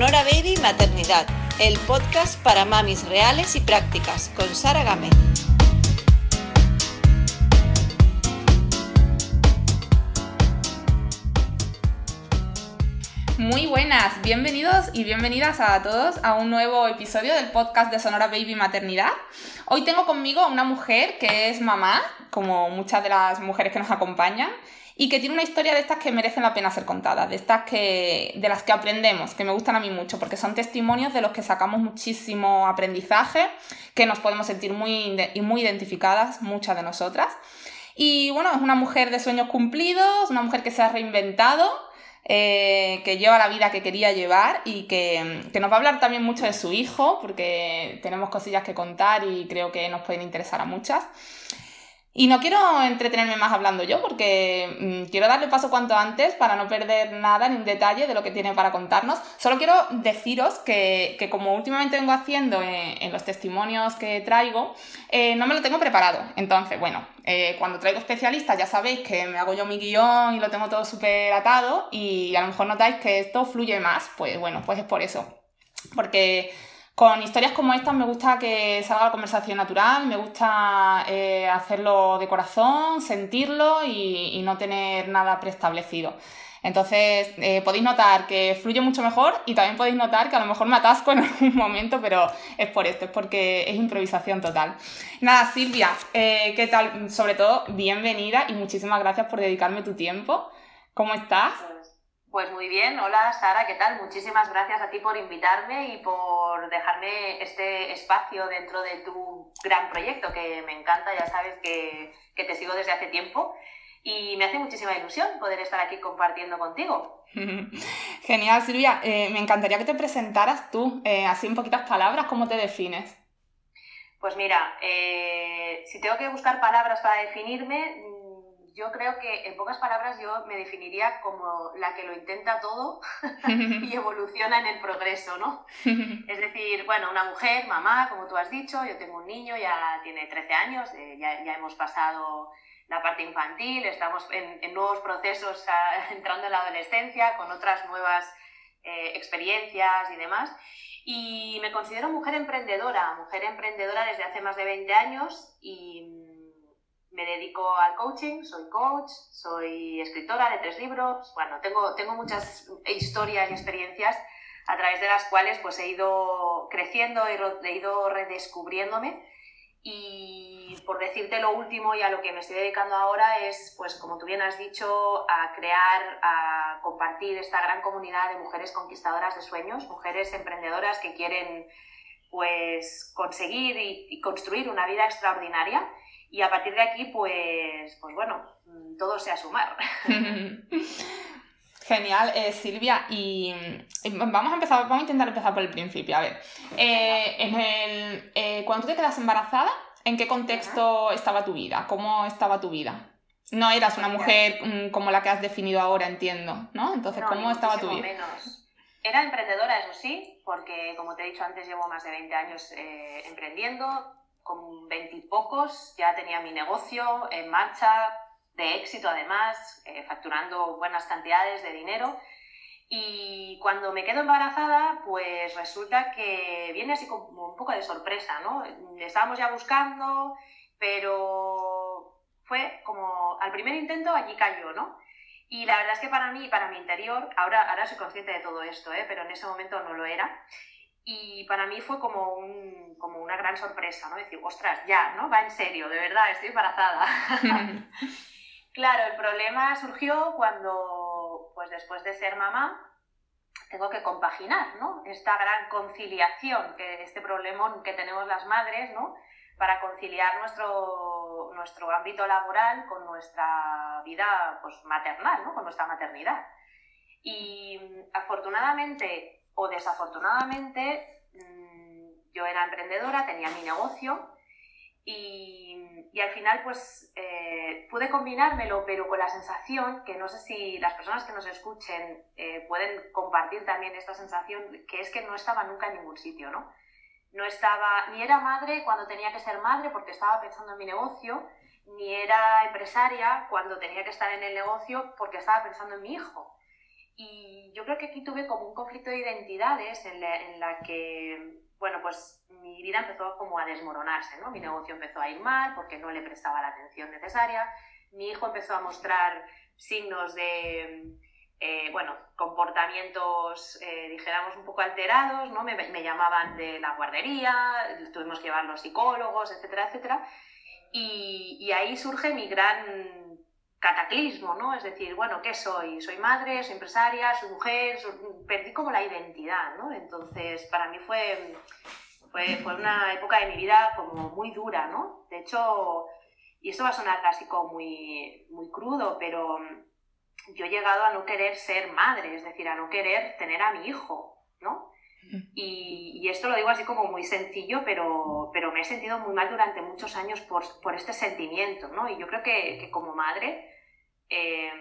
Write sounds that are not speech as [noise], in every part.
Sonora Baby Maternidad, el podcast para mamis reales y prácticas, con Sara Gámez. Muy buenas, bienvenidos y bienvenidas a todos a un nuevo episodio del podcast de Sonora Baby Maternidad. Hoy tengo conmigo a una mujer que es mamá, como muchas de las mujeres que nos acompañan, y que tiene una historia de estas que merecen la pena ser contadas, de estas que, de las que aprendemos, que me gustan a mí mucho, porque son testimonios de los que sacamos muchísimo aprendizaje, que nos podemos sentir muy, muy identificadas, muchas de nosotras. Y bueno, es una mujer de sueños cumplidos, una mujer que se ha reinventado, eh, que lleva la vida que quería llevar y que, que, nos va a hablar también mucho de su hijo, porque tenemos cosillas que contar y creo que nos pueden interesar a muchas. Y no quiero entretenerme más hablando yo porque mm, quiero darle paso cuanto antes para no perder nada ni un detalle de lo que tiene para contarnos. Solo quiero deciros que, que como últimamente vengo haciendo en, los testimonios que traigo, eh, no me lo tengo preparado. Entonces, bueno, eh, cuando traigo especialistas ya sabéis que me hago yo mi guion y lo tengo todo súper atado y a lo mejor notáis que esto fluye más. Pues bueno, pues es por eso. Porque con historias como estas me gusta que salga la conversación natural, me gusta eh, hacerlo de corazón, sentirlo y, no tener nada preestablecido. Entonces eh, podéis notar que fluye mucho mejor y también podéis notar que a lo mejor me atasco en [laughs] algún momento, pero es por esto, es porque es improvisación total. Nada, Silvia, eh, ¿qué tal? Sobre todo, bienvenida y muchísimas gracias por dedicarme tu tiempo. ¿Cómo estás? Pues muy bien, hola Sara, ¿qué tal? Muchísimas gracias a ti por invitarme y por dejarme este espacio dentro de tu gran proyecto que me encanta, ya sabes que, te sigo desde hace tiempo y me hace muchísima ilusión poder estar aquí compartiendo contigo. [laughs] Genial, Silvia. Eh, me encantaría que te presentaras tú, eh, así en poquitas palabras, ¿cómo te defines? Pues mira, eh, si tengo que buscar palabras para definirme, yo creo que en pocas palabras yo me definiría como la que lo intenta todo [laughs] y evoluciona en el progreso, ¿no? [laughs] Es decir, bueno, una mujer, mamá, como tú has dicho, yo tengo un niño, ya tiene 13 años, eh, ya, ya, hemos pasado la parte infantil, estamos en, nuevos procesos [laughs] entrando en la adolescencia, con otras nuevas eh, experiencias y demás. Y me considero mujer emprendedora, mujer emprendedora desde hace más de 20 años y me dedico al coaching, soy coach, soy escritora de tres libros, bueno, tengo, tengo muchas historias y experiencias a través de las cuales pues he ido creciendo, he ido redescubriéndome y por decirte lo último y a lo que me estoy dedicando ahora es, pues como tú bien has dicho, a crear, a compartir esta gran comunidad de mujeres conquistadoras de sueños, mujeres emprendedoras que quieren pues conseguir y construir una vida extraordinaria y a partir de aquí, pues, pues bueno, todo sea sumar. [laughs] Genial, eh, Silvia. Y vamos a empezar, vamos a intentar empezar por el principio. A ver, eh, en el, eh, cuando tú te quedas embarazada, ¿en qué contexto estaba tu vida? ¿Cómo estaba tu vida? No eras una mujer mm, como la que has definido ahora, entiendo, ¿no? Entonces, ¿cómo estaba tu vida? Menos. Era emprendedora, eso sí, porque como te he dicho antes, llevo más de 20 años emprendiendo con veintipocos ya tenía mi negocio en marcha, de éxito además, eh, facturando buenas cantidades de dinero. Y cuando me quedo embarazada, pues resulta que viene así como un poco de sorpresa, ¿no? Estábamos ya buscando, pero fue como al primer intento allí cayó, ¿no? Y la verdad es que para mí, para mi interior, ahora, ahora soy consciente de todo esto, ¿eh? pero en ese momento no lo era. Y para mí fue como, un, como una gran sorpresa, ¿no? Decir, ostras, ya, ¿no? Va en serio, de verdad, estoy embarazada. [laughs] claro, el problema surgió cuando, pues después de ser mamá, tengo que compaginar, ¿no? Esta gran conciliación, que este problema que tenemos las madres, ¿no? Para conciliar nuestro, nuestro ámbito laboral con nuestra vida pues, maternal, ¿no? Con nuestra maternidad. Y afortunadamente o desafortunadamente mm, yo era emprendedora, tenía mi negocio y, al final pues eh, pude combinármelo, pero con la sensación, que no sé si las personas que nos escuchen eh, pueden compartir también esta sensación, que es que no estaba nunca en ningún sitio, ¿no? No estaba, ni era madre cuando tenía que ser madre porque estaba pensando en mi negocio, ni era empresaria cuando tenía que estar en el negocio porque estaba pensando en mi hijo. Y yo creo que aquí tuve como un conflicto de identidades en la, en la que, bueno, pues mi vida empezó como a desmoronarse, ¿no? Mi negocio empezó a ir mal porque no le prestaba la atención necesaria. Mi hijo empezó a mostrar signos de, eh, bueno, comportamientos, eh, dijéramos, un poco alterados, ¿no? Me, me, llamaban de la guardería, tuvimos que llevar los psicólogos, etcétera, etcétera. Y, y ahí surge mi gran cataclismo, ¿no? Es decir, bueno, ¿qué soy? Soy madre, soy empresaria, soy mujer, perdí como la identidad, ¿no? Entonces, para mí fue, fue, una época de mi vida como muy dura, ¿no? De hecho, y esto va a sonar casi como muy, muy crudo, pero yo he llegado a no querer ser madre, es decir, a no querer tener a mi hijo, ¿no? Y, y, esto lo digo así como muy sencillo, pero, pero me he sentido muy mal durante muchos años por, por este sentimiento, ¿no? Y yo creo que, que como madre eh,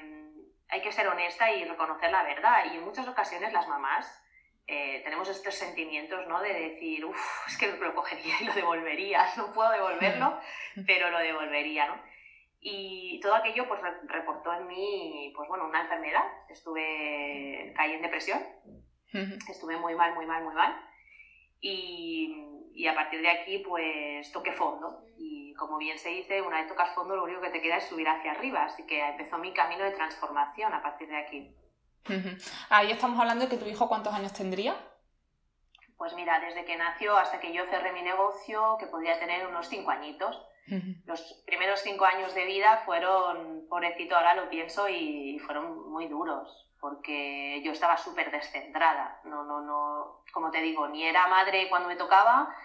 hay que ser honesta y reconocer la verdad. Y en muchas ocasiones las mamás eh, tenemos estos sentimientos, ¿no? De decir, uff, es que lo cogería y lo devolvería, [laughs] no puedo devolverlo, pero lo devolvería, ¿no? Y todo aquello pues reportó en mí, pues bueno, una enfermedad. Estuve, caí en depresión, estuve muy mal, muy mal, muy mal. Y, y, a partir de aquí pues toqué fondo. Y como bien se dice, una vez tocas fondo lo único que te queda es subir hacia arriba. Así que empezó mi camino de transformación a partir de aquí. Ahí estamos hablando de que tu hijo cuántos años tendría. Pues mira, desde que nació hasta que yo cerré mi negocio, que podría tener unos cinco añitos. Los primeros cinco años de vida fueron, pobrecito, ahora lo pienso, y fueron muy duros, porque yo estaba súper descentrada. No, no, no, como te digo, ni era madre cuando me tocaba,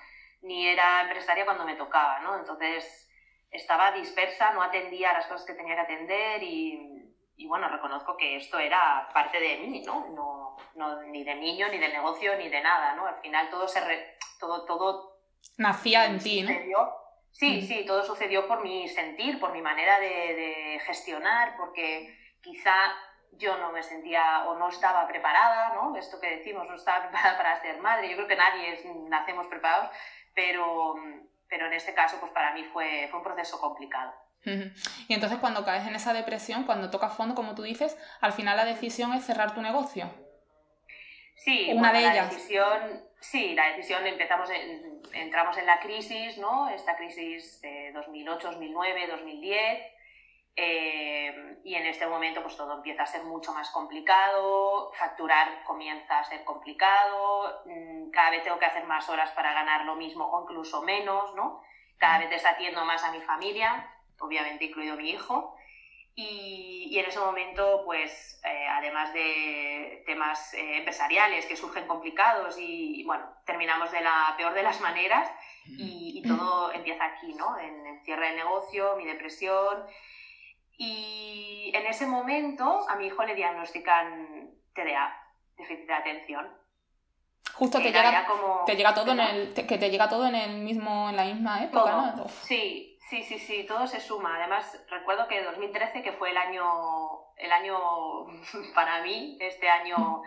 ni era empresaria cuando me tocaba, ¿no? Entonces estaba dispersa, no atendía las cosas que tenía que atender y, y bueno, reconozco que esto era parte de mí, ¿no? no, no ni de niño, ni de negocio, ni de nada, ¿no? Al final todo se... Re, todo, todo Nacía en ti, ¿no? Sí, mm. sí, todo sucedió por mi sentir, por mi manera de, de, gestionar, porque quizá yo no me sentía o no estaba preparada, ¿no? Esto que decimos, no estaba [laughs] preparada para ser madre. Yo creo que nadie es, nacemos preparados, pero, pero en este caso, pues para mí fue, fue un proceso complicado. Y entonces cuando caes en esa depresión, cuando tocas fondo, como tú dices, al final la decisión es cerrar tu negocio. Sí, una de ellas. Decisión, sí, la decisión empezamos, en, entramos en la crisis, ¿no? Esta crisis de 2008, 2009, 2010. Eh, y en este momento pues todo empieza a ser mucho más complicado, facturar comienza a ser complicado, mm, cada vez tengo que hacer más horas para ganar lo mismo o incluso menos, ¿no? Cada vez desatiendo más a mi familia, obviamente incluido mi hijo. Y, y en ese momento, pues, eh, además de temas eh, empresariales que surgen complicados y, y, bueno, terminamos de la peor de las maneras y, y todo empieza aquí, ¿no? En el cierre del negocio, mi depresión. Y en ese momento a mi hijo le diagnostican TDA, déficit de atención. Justo te llega, como... te llega todo en el que te llega todo en el mismo en la misma época, todo. ¿no? Sí, Sí, sí, sí, todo se suma. Además, recuerdo que 2013, que fue el año, el año [laughs] para mí, este año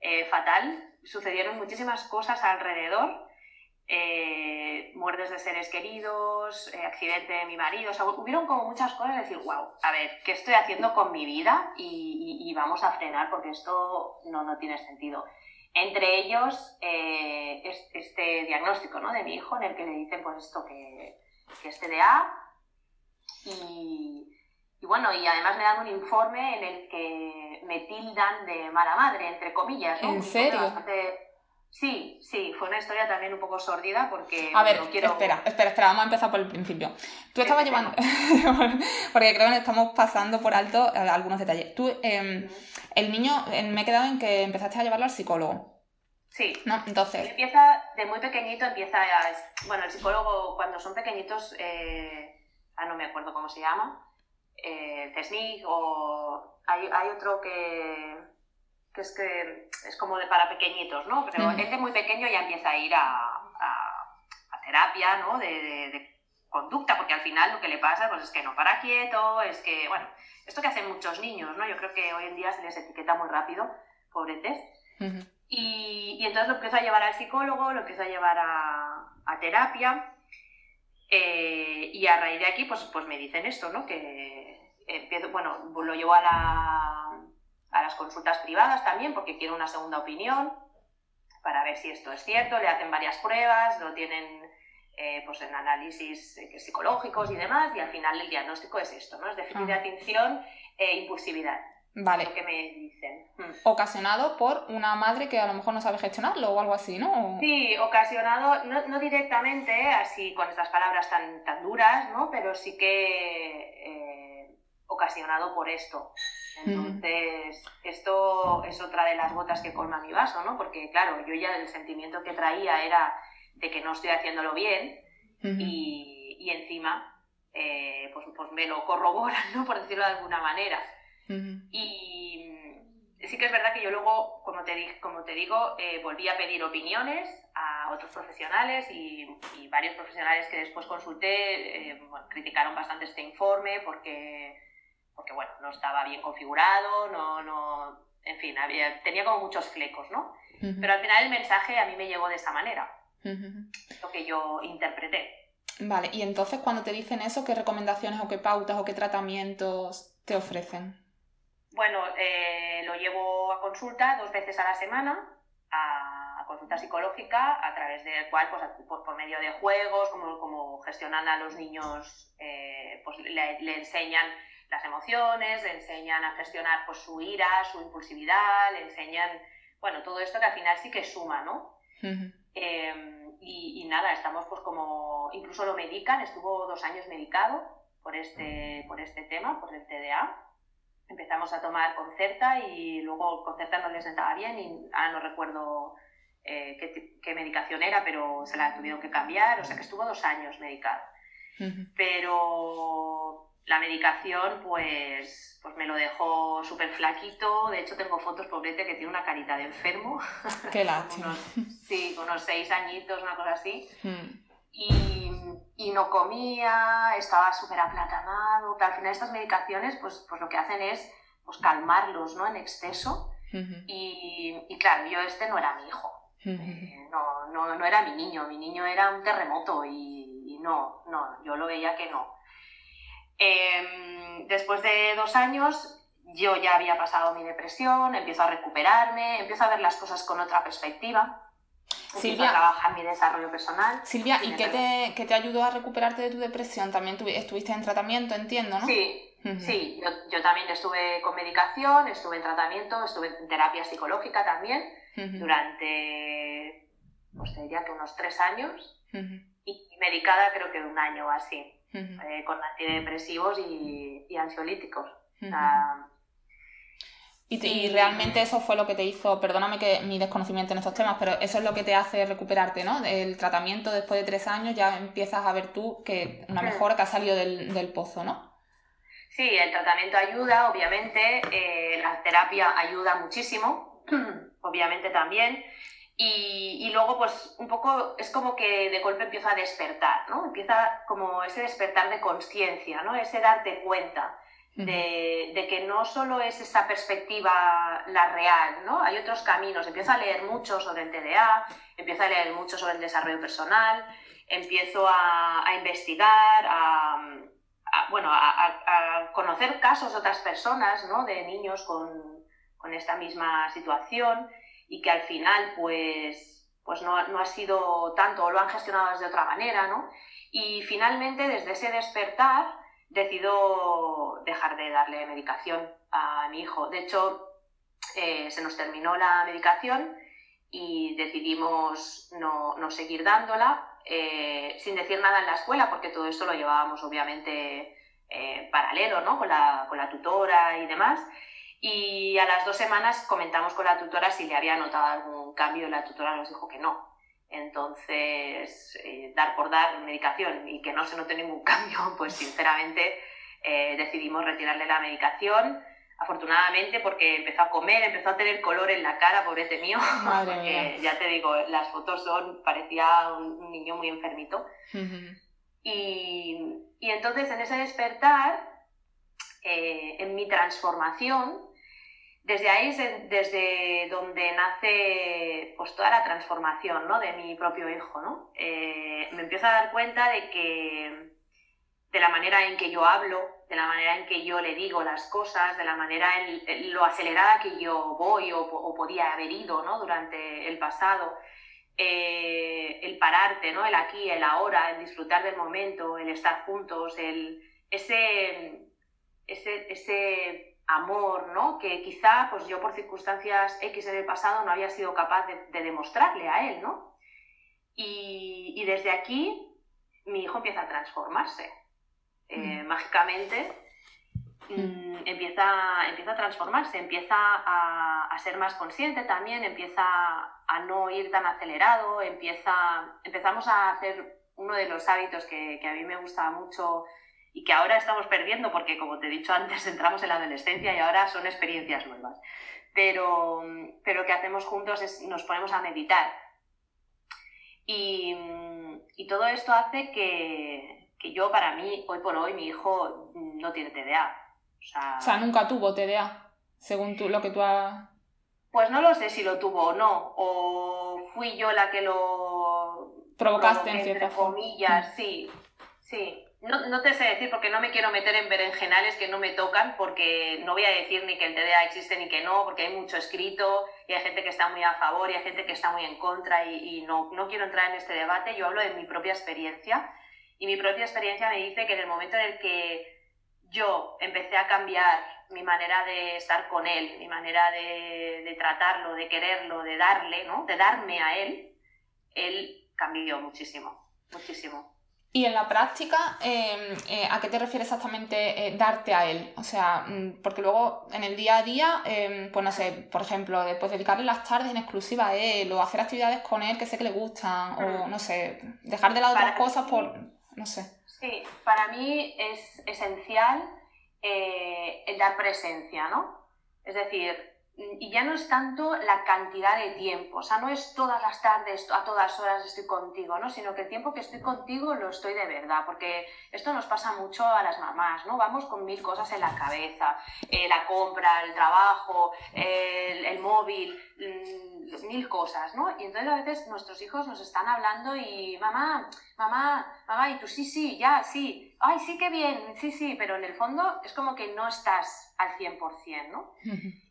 eh, fatal, sucedieron muchísimas cosas alrededor. Eh, muertes de seres queridos, eh, accidente de mi marido, o sea, hubieron como muchas cosas de decir, wow, a ver, ¿qué estoy haciendo con mi vida? Y, y, y vamos a frenar porque esto no, no tiene sentido. Entre ellos, eh, este diagnóstico ¿no? de mi hijo en el que le dicen, pues esto que que es TDA. Y, y, bueno, y además me dan un informe en el que me tildan de mala madre, entre comillas. ¿no? ¿En serio? Bastante... Sí, sí, fue una historia también un poco sórdida porque... A ver, quiero... espera, espera, espera, vamos a empezar por el principio. Tú estabas llevando... [laughs] porque creo que estamos pasando por alto algunos detalles. Tú, eh, el niño, me he quedado en que empezaste a llevarlo al psicólogo. Sí. ¿No? Entonces. Empieza, de muy pequeñito empieza a, Bueno, el psicólogo cuando son pequeñitos, eh, ah, no me acuerdo cómo se llama, eh, CESNIC o hay, hay otro que, que, es que es como de para pequeñitos, ¿no? Pero uh -huh. él de muy pequeño ya empieza a ir a, a, a terapia, ¿no? De, de, de, conducta, porque al final lo que le pasa pues es que no para quieto, es que, bueno, esto que hacen muchos niños, ¿no? Yo creo que hoy en día se les etiqueta muy rápido, pobretes. Uh -huh. Y, y, entonces lo empiezo a llevar al psicólogo, lo empiezo a llevar a, a terapia. Eh, y a raíz de aquí, pues, pues me dicen esto, ¿no? Que empiezo, bueno, lo llevo a la, a las consultas privadas también, porque quiero una segunda opinión para ver si esto es cierto, le hacen varias pruebas, lo tienen eh, pues en análisis eh, psicológicos y demás, y al final el diagnóstico es esto, ¿no? Es déficit de atención e impulsividad. Vale. Lo que me dicen. Hmm. Ocasionado por una madre que a lo mejor no sabe gestionarlo o algo así, ¿no? Sí, ocasionado, no, no directamente, así con estas palabras tan, tan duras, ¿no? Pero sí que eh, ocasionado por esto. Entonces, esto es otra de las gotas que colma mi vaso, ¿no? Porque, claro, yo ya el sentimiento que traía era de que no estoy haciéndolo bien y, y, encima, eh, pues, pues, me lo corroboran, ¿no? Por decirlo de alguna manera. Y sí que es verdad que yo luego, como te, como te digo, eh, volví a pedir opiniones a otros profesionales y, y varios profesionales que después consulté eh, criticaron bastante este informe porque porque bueno, no estaba bien configurado, no, no, en fin, había, tenía como muchos flecos, ¿no? Pero al final el mensaje a mí me llegó de esa manera, lo que yo interpreté. Vale, y entonces cuando te dicen eso, ¿qué recomendaciones o qué pautas o qué tratamientos te ofrecen? Bueno, eh, lo llevo a consulta dos veces a la semana, a, consulta psicológica, a través del cual, pues, pues por medio de juegos, como, como gestionan a los niños, eh, pues le, le enseñan las emociones, le enseñan a gestionar pues, su ira, su impulsividad, le enseñan, bueno, todo esto que al final sí que suma, ¿no? Em, y, nada, estamos pues como, incluso lo medican, estuvo dos años medicado por este, por este tema, por el TDA. Empezamos a tomar Concerta y luego Concerta no les sentaba bien y ahora no recuerdo eh, qué, qué, medicación era, pero se la tuvieron que cambiar, o sea que estuvo dos años medicado. Pero la medicación, pues, pues me lo dejó súper flaquito. De hecho, tengo fotos, pobrete, que tiene una carita de enfermo. [laughs] Qué lástima. sí, unos seis añitos, una cosa así. Hmm. Y, y, no comía, estaba súper aplatanado. Al final estas medicaciones, pues, pues lo que hacen es pues, calmarlos, ¿no? En exceso. y, y, claro, yo este no era mi hijo. Eh, no, no, no, era mi niño. Mi niño era un terremoto y, y no, no, yo lo veía que no. Em, después de dos años yo ya había pasado mi depresión, empiezo a recuperarme, empiezo a ver las cosas con otra perspectiva. Silvia, a trabajar mi desarrollo personal. Silvia, ¿y qué te, qué te, ayudó a recuperarte de tu depresión? También estuviste en tratamiento, entiendo, ¿no? Sí, sí. Yo, yo, también estuve con medicación, estuve en tratamiento, estuve en terapia psicológica también durante, pues diría que unos tres años y medicada creo que un año o así. Eh, con antidepresivos y, ansiolíticos. y, realmente eso fue lo que te hizo, perdóname que mi desconocimiento en estos temas, pero eso es lo que te hace recuperarte, ¿no? El tratamiento después de tres años ya empiezas a ver tú que una mejora que ha salido del, pozo, ¿no? Sí, el tratamiento ayuda, obviamente, eh, la terapia ayuda muchísimo, [clears throat] obviamente también, y, luego, pues, un poco es como que de golpe empieza a despertar, ¿no? Empieza como ese despertar de conciencia, ¿no? Ese darte cuenta de, de, que no solo es esa perspectiva la real, ¿no? Hay otros caminos. Empiezo a leer mucho sobre el TDA, empiezo a leer mucho sobre el desarrollo personal, empiezo a, a investigar, a, bueno, a, conocer casos de otras personas, ¿no? De niños con, con esta misma situación y que al final pues, pues no, no ha sido tanto o lo han gestionado de otra manera, ¿no? Y finalmente desde ese despertar decido dejar de darle medicación a mi hijo. De hecho, eh, se nos terminó la medicación y decidimos no, no seguir dándola eh, sin decir nada en la escuela, porque todo esto lo llevábamos obviamente eh, paralelo, ¿no? Con la, con la tutora y demás. Y a las dos semanas comentamos con la tutora si le había notado algún cambio y la tutora nos dijo que no. Entonces, eh, dar por dar medicación y que no se note ningún [laughs] cambio, pues sinceramente eh, decidimos retirarle la medicación. Afortunadamente, porque empezó a comer, empezó a tener color en la cara, pobrete mío. [laughs] porque ya te digo, las fotos son, parecía un, niño muy enfermito. y, y entonces en ese despertar, eh, en mi transformación, desde ahí es desde donde nace pues, toda la transformación ¿no? de mi propio hijo. ¿no? Eh, me empiezo a dar cuenta de que de la manera en que yo hablo, de la manera en que yo le digo las cosas, de la manera en, lo acelerada que yo voy o, podía haber ido ¿no? durante el pasado. Eh, el pararte, ¿no? el aquí, el ahora, el disfrutar del momento, el estar juntos, el, ese, ese, ese amor, ¿no? Que quizá pues yo por circunstancias X en el pasado no había sido capaz de, demostrarle a él, ¿no? Y, y, desde aquí mi hijo empieza a transformarse. Eh, mm. mágicamente mm. Mm, empieza, empieza a transformarse, empieza a, a, ser más consciente también, empieza a no ir tan acelerado, empieza, empezamos a hacer uno de los hábitos que, que a mí me gusta mucho y que ahora estamos perdiendo porque, como te he dicho antes, [laughs] entramos en la adolescencia y ahora son experiencias nuevas. Pero, pero que hacemos juntos es nos ponemos a meditar. Y, y todo esto hace que, que yo para mí, hoy por hoy, mi hijo no tiene TDA. O sea, nunca tuvo TDA, según tú, lo que tú has... Pues no lo sé si lo tuvo o no, o fui yo la que lo... Provocaste en cierta comillas, sí, sí. No, no, te sé decir porque no me quiero meter en berenjenales que no me tocan, porque no voy a decir ni que el TDA existe ni que no, porque hay mucho escrito y hay gente que está muy a favor y hay gente que está muy en contra y, y no, no quiero entrar en este debate. Yo hablo de mi propia experiencia y mi propia experiencia me dice que en el momento en el que yo empecé a cambiar mi manera de estar con él, mi manera de, tratarlo, de quererlo, de darle, ¿no? de darme a él, él cambió muchísimo, muchísimo. Y en la práctica, em, eh, ¿a qué te refieres exactamente eh, darte a él? O sea, mm, porque luego en el día a día, em, pues no sé, por ejemplo, después dedicarle las tardes en exclusiva a él o hacer actividades con él que sé que le gustan o mm. no sé, dejar de lado otras cosas por no sé. Sí, para mí es esencial eh, el dar presencia, ¿no? Es decir, y ya no es tanto la cantidad de tiempo, o sea, no es todas las tardes, a todas horas estoy contigo, ¿no? Sino que el tiempo que estoy contigo lo estoy de verdad, porque esto nos pasa mucho a las mamás, ¿no? Vamos con mil cosas en la cabeza, eh, la compra, el trabajo, el, móvil, mm, mil cosas, ¿no? Y entonces a veces nuestros hijos nos están hablando y, mamá, mamá, mamá, y tú sí, sí, ya, sí, ay, sí, qué bien, sí, sí, pero en el fondo es como que no estás al 100%, ¿no?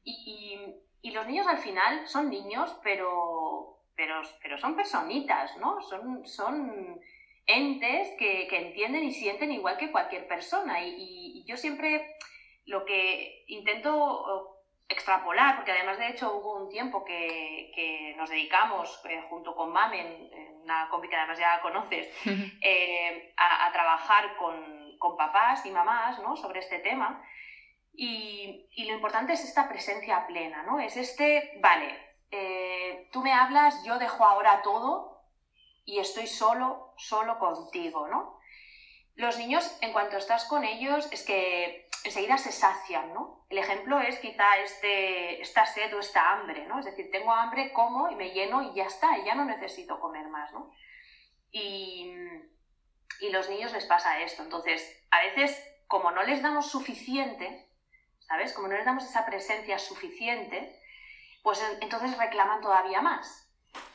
Y, y, los niños al final son niños, pero, pero, pero son personitas, ¿no? Son, son entes que, que, entienden y sienten igual que cualquier persona. Y, y, yo siempre lo que intento extrapolar, porque además de hecho hubo un tiempo que, que nos dedicamos eh, junto con Mamen, una compi que además ya conoces, [laughs] eh, a, a, trabajar con, con, papás y mamás ¿no? sobre este tema. Y, lo importante es esta presencia plena, ¿no? Es este, vale, eh, tú me hablas, yo dejo ahora todo y estoy solo, solo contigo, ¿no? Los niños, en cuanto estás con ellos, es que enseguida se sacian, ¿no? El ejemplo es quizá este, esta sed o esta hambre, ¿no? Es decir, tengo hambre, como y me lleno y ya está, y ya no necesito comer más, ¿no? Y, y los niños les pasa esto. Entonces, a veces, como no les damos suficiente, ¿sabes? Como no les damos esa presencia suficiente, pues entonces reclaman todavía más.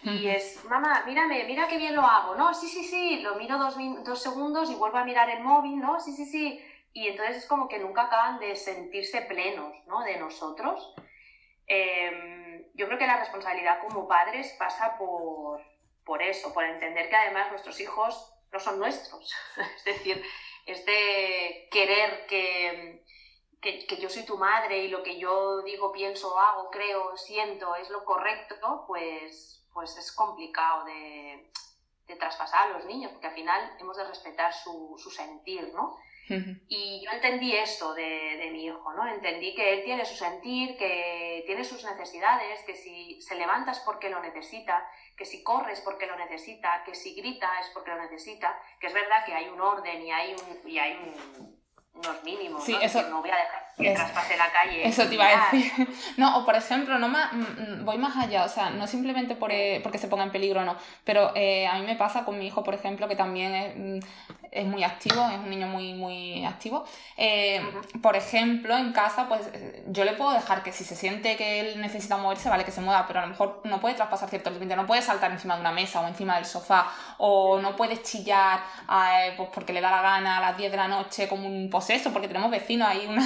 Y es, mamá, mírame, mira qué bien lo hago, ¿no? Sí, sí, sí, lo miro dos, dos segundos y vuelvo a mirar el móvil, ¿no? Sí, sí, sí. Y entonces es como que nunca acaban de sentirse plenos, ¿no? De nosotros. Em, yo creo que la responsabilidad como padres pasa por, por eso, por entender que además nuestros hijos no son nuestros. [laughs] es decir, es de querer que, que, yo soy tu madre y lo que yo digo, pienso, hago, creo, siento es lo correcto, pues, pues es complicado de, de traspasar a los niños, porque al final hemos de respetar su, su sentir, ¿no? Y yo entendí esto de, de, mi hijo, ¿no? Entendí que él tiene su sentir, que tiene sus necesidades, que si se levanta es porque lo necesita, que si corre es porque lo necesita, que si grita es porque lo necesita, que es verdad que hay un orden y hay un, y hay un unos mínimos, sí, ¿no? Eso, no voy a dejar que traspase la calle. Eso te iba a decir. [laughs] No, o por ejemplo, no más, mm, voy más allá, o sea, no simplemente por, eh, porque se ponga en peligro no, pero eh, a mí me pasa con mi hijo, por ejemplo, que también es, mm, es muy activo, es un niño muy, muy activo. Eh, por ejemplo, en casa, pues yo le puedo dejar que si se siente que él necesita moverse, vale, que se mueva, pero a lo mejor no puede traspasar ciertos límites, no puede saltar encima de una mesa o encima del sofá, o no puede chillar eh, pues porque le da la gana a las 10 de la noche como un poseso, porque tenemos vecinos ahí, una...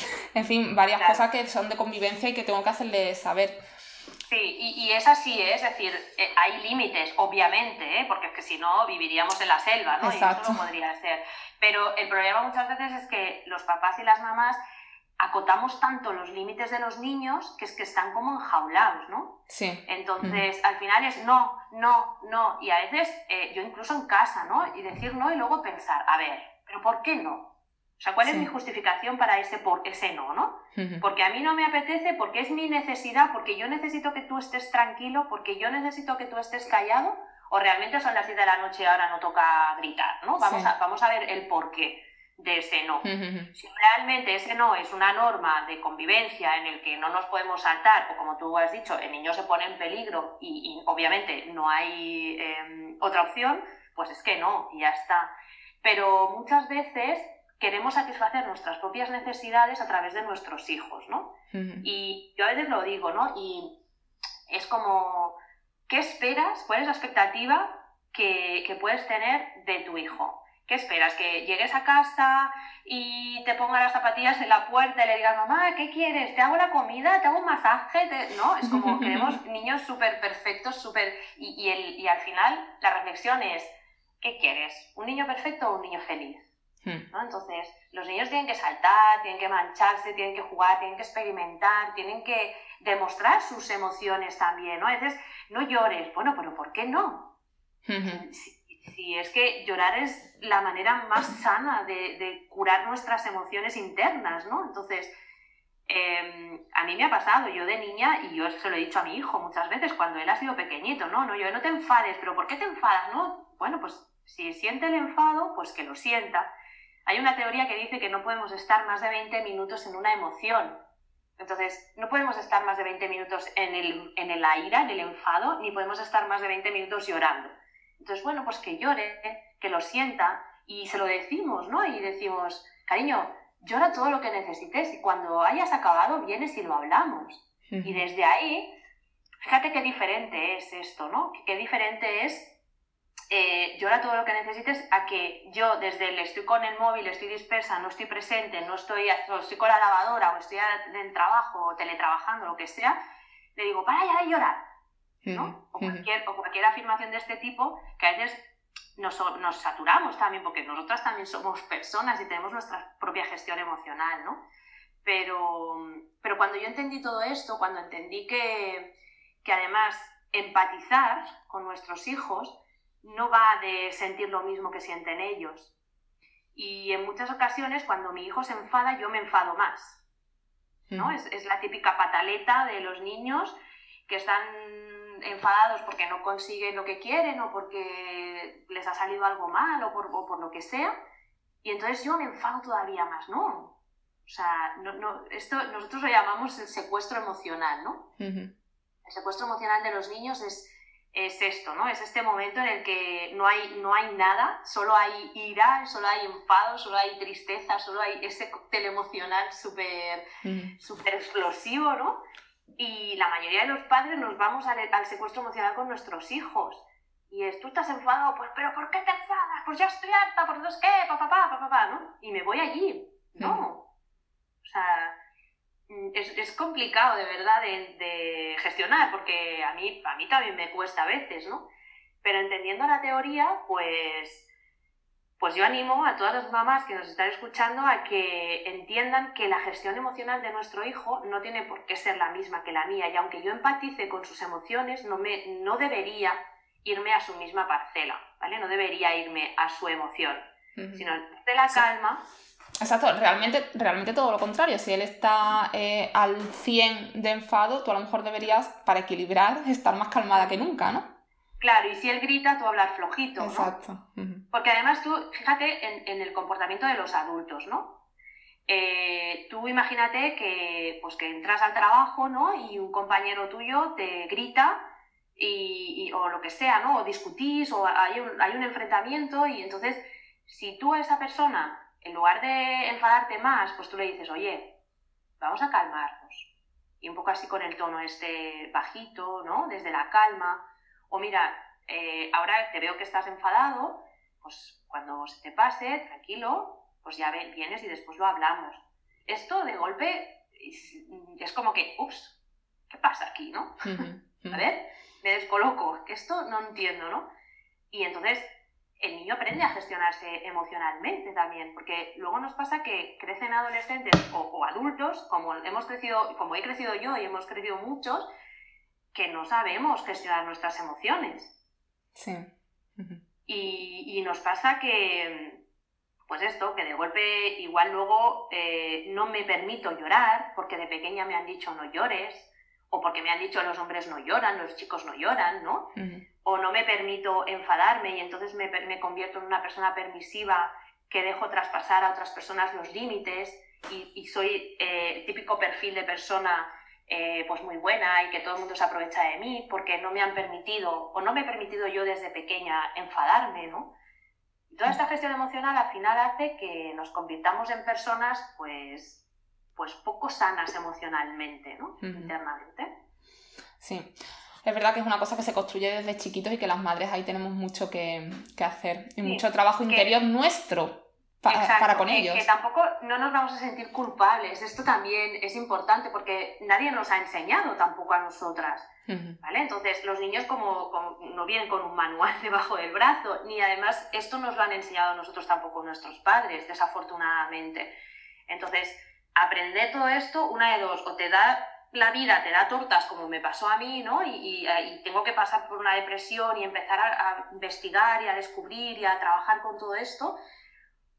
[laughs] en fin, varias cosas que son de convivencia y que tengo que hacerle saber. Sí, y, es así, ¿eh? es decir, eh, hay límites, obviamente, ¿eh? porque es que si no viviríamos en la selva, ¿no? Y eso no podría ser. Pero el problema muchas veces es que los papás y las mamás acotamos tanto los límites de los niños que es que están como enjaulados, ¿no? Sí. Entonces, al final es no, no, no. Y a veces yo incluso en casa, ¿no? Y decir no y luego pensar, a ver, ¿pero por qué no? O sea, ¿cuál es mi justificación para ese, por, ese no, no? Porque a mí no me apetece, porque es mi necesidad, porque yo necesito que tú estés tranquilo, porque yo necesito que tú estés callado, o realmente son las 10 de la noche y ahora no toca gritar, ¿no? Vamos, a, vamos a ver el porqué de ese no. Si realmente ese no es una norma de convivencia en el que no nos podemos saltar, o como tú has dicho, el niño se pone en peligro y, obviamente no hay em, otra opción, pues es que no, y ya está. Pero muchas veces queremos satisfacer nuestras propias necesidades a través de nuestros hijos, ¿no? Y yo a veces lo digo, ¿no? Y es como, ¿qué esperas? ¿Cuál es la expectativa que, puedes tener de tu hijo? ¿Qué esperas? ¿Que llegues a casa y te ponga las zapatillas en la puerta y le digas, mamá, ¿qué quieres? ¿Te hago la comida? ¿Te hago un masaje? No, es como [laughs] queremos niños súper perfectos, súper... Y, y al final la reflexión es, ¿qué quieres? ¿Un niño perfecto o un niño feliz? Hmm. Entonces, los niños tienen que saltar, tienen que mancharse, tienen que jugar, tienen que experimentar, tienen que demostrar sus emociones también, ¿no? A veces, no llores, bueno, pero ¿por qué no? si, es que llorar es la manera más sana de, curar nuestras emociones internas, ¿no? Entonces, em, a mí me ha pasado, yo de niña, y yo se lo he dicho a mi hijo muchas veces cuando él ha sido pequeñito, ¿no? No, yo no te enfades, pero ¿por qué te enfadas? No, bueno, pues si siente el enfado, pues que lo sienta. Hay una teoría que dice que no podemos estar más de 20 minutos en una emoción. Entonces, no podemos estar más de 20 minutos en el, en el ira, en el enfado, ni podemos estar más de 20 minutos llorando. Entonces, bueno, pues que llore, que lo sienta y se lo decimos, ¿no? Y decimos, cariño, llora todo lo que necesites y cuando hayas acabado vienes y lo hablamos. Y desde ahí, fíjate qué diferente es esto, ¿no? Qué diferente es eh, llora todo lo que necesites a que yo desde el estoy con el móvil, estoy dispersa, no estoy presente, no estoy, estoy con la lavadora o estoy en trabajo o teletrabajando, lo que sea, le digo, para ya de llorar, ¿no? O cualquier, o cualquier afirmación de este tipo que a veces nos, nos, saturamos también, porque nosotras también somos personas y tenemos nuestra propia gestión emocional, ¿no? Pero, pero cuando yo entendí todo esto, cuando entendí que, que además empatizar con nuestros hijos no va de sentir lo mismo que sienten ellos. Y en muchas ocasiones, cuando mi hijo se enfada, yo me enfado más. ¿no? Es, la típica pataleta de los niños que están enfadados porque no consiguen lo que quieren o porque les ha salido algo mal o por, por lo que sea. Y entonces yo me enfado todavía más, ¿no? O sea, no, esto nosotros lo llamamos el secuestro emocional, ¿no? El secuestro emocional de los niños es es esto, ¿no? Es este momento en el que no hay, no hay nada, solo hay ira, solo hay enfado, solo hay tristeza, solo hay ese cóctel emocional súper mm. explosivo, ¿no? Y la mayoría de los padres nos vamos al, secuestro emocional con nuestros hijos. Y es, tú estás enfadado, pues, pero ¿por qué te enfadas? Pues ya estoy harta, por Dios, ¿qué? Papá, papá, papá, ¿no? Y me voy allí. No. Mm. O sea, Mm, es, complicado de verdad de, gestionar, porque a mí, a mí también me cuesta a veces, ¿no? Pero entendiendo la teoría, pues, pues yo animo a todas las mamás que nos están escuchando a que entiendan que la gestión emocional de nuestro hijo no tiene por qué ser la misma que la mía, y aunque yo empatice con sus emociones, no, me, no debería irme a su misma parcela, ¿vale? No debería irme a su emoción, sino de la calma Exacto, realmente, realmente todo lo contrario. Si él está eh, al 100 de enfado, tú a lo mejor deberías, para equilibrar, estar más calmada que nunca, ¿no? Claro, y si él grita, tú hablar flojito, ¿no? Exacto. Porque además tú, fíjate en, el comportamiento de los adultos, ¿no? Eh, tú imagínate que, pues, que entras al trabajo, ¿no? Y un compañero tuyo te grita y, o lo que sea, ¿no? O discutís o hay un, hay un enfrentamiento y entonces Si tú a esa persona, en lugar de enfadarte más, pues tú le dices, oye, vamos a calmarnos. Y un poco así con el tono este bajito, ¿no? Desde la calma. O mira, eh, ahora te veo que estás enfadado, pues cuando se te pase, tranquilo, pues ya vienes y después lo hablamos. Esto de golpe es como que, ups, ¿qué pasa aquí, no? A ver, me descoloco, esto no entiendo, ¿no? Y entonces el niño aprende a gestionarse emocionalmente también, porque luego nos pasa que crecen adolescentes o, adultos, como hemos crecido, como he crecido yo y hemos crecido muchos, que no sabemos gestionar nuestras emociones. Sí. y, nos pasa que, pues esto, que de golpe igual luego eh, no me permito llorar, porque de pequeña me han dicho no llores, o porque me han dicho los hombres no lloran, los chicos no lloran, ¿no? O no me permito enfadarme y entonces me, me, convierto en una persona permisiva que dejo traspasar a otras personas los límites y, soy eh, típico perfil de persona eh, pues muy buena y que todo el mundo se aprovecha de mí porque no me han permitido o no me he permitido yo desde pequeña enfadarme, ¿no? Toda esta gestión emocional al final hace que nos convirtamos en personas pues pues poco sanas emocionalmente, ¿no? Internamente. Sí. Es verdad que es una cosa que se construye desde chiquitos y que las madres ahí tenemos mucho que, hacer y mucho trabajo interior nuestro para, con ellos. Que tampoco no nos vamos a sentir culpables. Esto también es importante porque nadie nos ha enseñado tampoco a nosotras. ¿Vale? Entonces, los niños como, no vienen con un manual [laughs] debajo del brazo, ni además esto nos lo han enseñado a nosotros tampoco nuestros padres, desafortunadamente. Entonces, aprender todo esto, una de dos, o te da la vida, te da tortas como me pasó a mí, ¿no? Y, tengo que pasar por una depresión y empezar a, investigar y a descubrir y a trabajar con todo esto,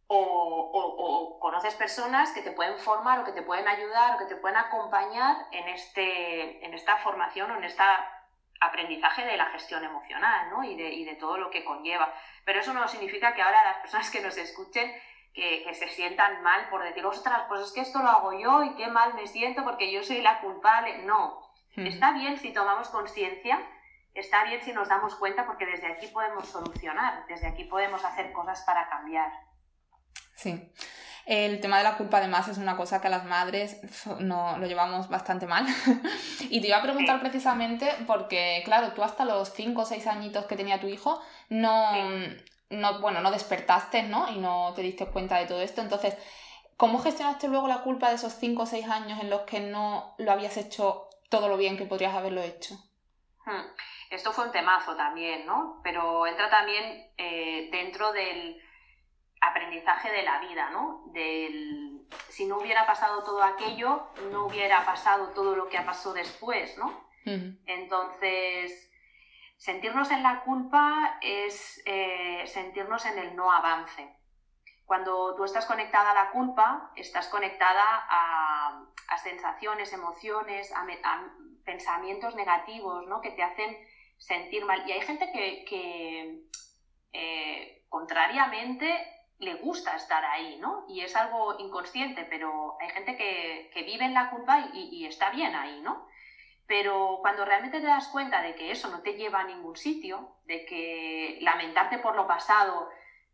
o, conoces personas que te pueden formar o que te pueden ayudar o que te pueden acompañar en, este, en esta formación o en este aprendizaje de la gestión emocional ¿no? y, de, y de todo lo que conlleva. Pero eso no significa que ahora las personas que nos escuchen que, se sientan mal por decir, ostras, pues es que esto lo hago yo y qué mal me siento porque yo soy la culpable. No, está bien si tomamos conciencia, está bien si nos damos cuenta porque desde aquí podemos solucionar, desde aquí podemos hacer cosas para cambiar. Sí. El tema de la culpa además es una cosa que a las madres no, lo llevamos bastante mal. [laughs] y te iba a preguntar precisamente porque, claro, tú hasta los 5 o 6 añitos que tenía tu hijo no, no, bueno, no despertaste, ¿no? Y no te diste cuenta de todo esto. Entonces, ¿cómo gestionaste luego la culpa de esos 5 o 6 años en los que no lo habías hecho todo lo bien que podrías haberlo hecho? Hmm. Esto fue un temazo también, ¿no? Pero entra también eh, dentro del aprendizaje de la vida, ¿no? Del, si no hubiera pasado todo aquello, no hubiera pasado todo lo que ha pasado después, ¿no? Entonces, Sentirnos en la culpa es eh, sentirnos en el no avance. Cuando tú estás conectada a la culpa, estás conectada a, sensaciones, emociones, a, pensamientos negativos ¿no? que te hacen sentir mal. Y hay gente que, eh, contrariamente, le gusta estar ahí, ¿no? Y es algo inconsciente, pero hay gente que, vive en la culpa y, y, está bien ahí, ¿no? Pero cuando realmente te das cuenta de que eso no te lleva a ningún sitio, de que lamentarte por lo pasado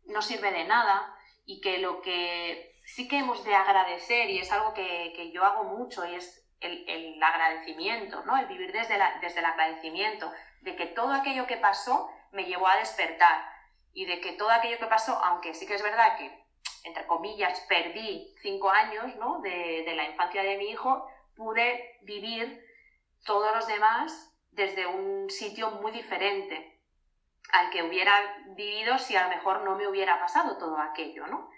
no sirve de nada y que lo que sí que hemos de agradecer, y es algo que, yo hago mucho, es el, agradecimiento, ¿no? el vivir desde, desde el agradecimiento, de que todo aquello que pasó me llevó a despertar y de que todo aquello que pasó, aunque sí que es verdad que, entre comillas, perdí cinco años ¿no? de, de la infancia de mi hijo, pude vivir todos los demás desde un sitio muy diferente al que hubiera vivido si a lo mejor no me hubiera pasado todo aquello, ¿no?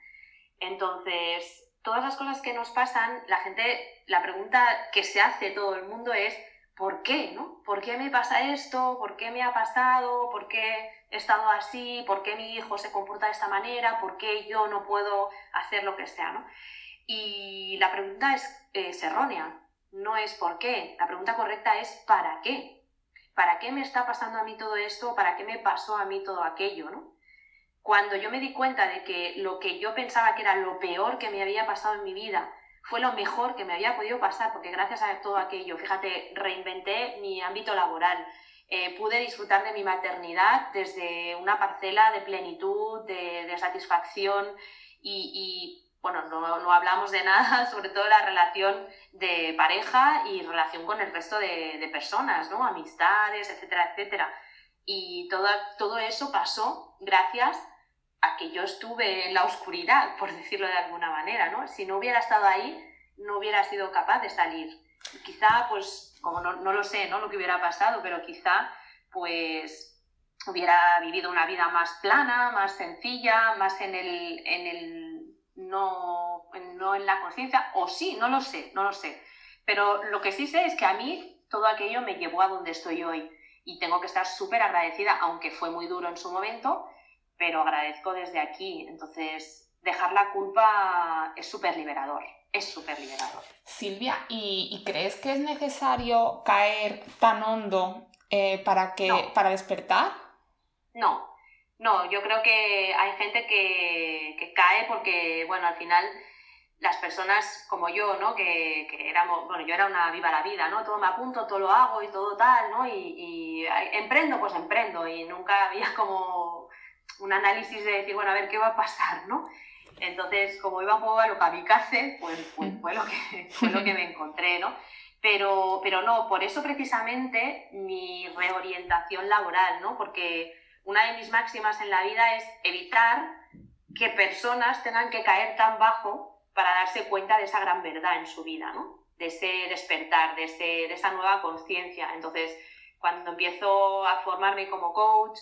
Entonces, todas las cosas que nos pasan, la gente, la pregunta que se hace todo el mundo es ¿por qué? ¿no? ¿Por qué me pasa esto? ¿Por qué me ha pasado? ¿Por qué he estado así? ¿Por qué mi hijo se comporta de esta manera? ¿Por qué yo no puedo hacer lo que sea? ¿no? Y la pregunta es, es errónea no es por qué, la pregunta correcta es ¿para qué? ¿Para qué me está pasando a mí todo esto? ¿Para qué me pasó a mí todo aquello? Cuando yo me di cuenta de que lo que yo pensaba que era lo peor que me había pasado en mi vida fue lo mejor que me había podido pasar, porque gracias a todo aquello, fíjate, reinventé mi ámbito laboral, eh, pude disfrutar de mi maternidad desde una parcela de plenitud, de, satisfacción y, bueno, no, hablamos de nada, [laughs] sobre todo la relación de pareja y relación con el resto de, personas, ¿no? Amistades, etcétera, etcétera. Y todo, todo eso pasó gracias a que yo estuve en la oscuridad, por decirlo de alguna manera, ¿no? Si no hubiera estado ahí, no hubiera sido capaz de salir. Quizá, pues, como no, no lo sé, ¿no? Lo que hubiera pasado, pero quizá, pues, hubiera vivido una vida más plana, más sencilla, más en el, en el no, no en la conciencia, o sí, no lo sé, no lo sé. Pero lo que sí sé es que a mí todo aquello me llevó a donde estoy hoy y tengo que estar súper agradecida, aunque fue muy duro en su momento, pero agradezco desde aquí. Entonces, dejar la culpa es súper liberador, es súper liberador. Silvia, ¿y, crees que es necesario caer tan hondo eh, para, que, para despertar? No, no, yo creo que hay gente que, que cae porque, bueno, al final las personas como yo, ¿no? Que, que, éramos, bueno, yo era una viva la vida, ¿no? Todo me apunto, todo lo hago y todo tal, ¿no? Y, y emprendo, pues emprendo y nunca había como un análisis de decir, bueno, a ver qué va a pasar, ¿no? Entonces, como iba un poco a lo kamikaze, pues, pues fue, lo que, fue lo que me encontré, ¿no? Pero, pero no, por eso precisamente mi reorientación laboral, ¿no? Porque una de mis máximas en la vida es evitar que personas tengan que caer tan bajo para darse cuenta de esa gran verdad en su vida, ¿no? De ese despertar, de, ese, de esa nueva conciencia. Entonces, cuando empiezo a formarme como coach,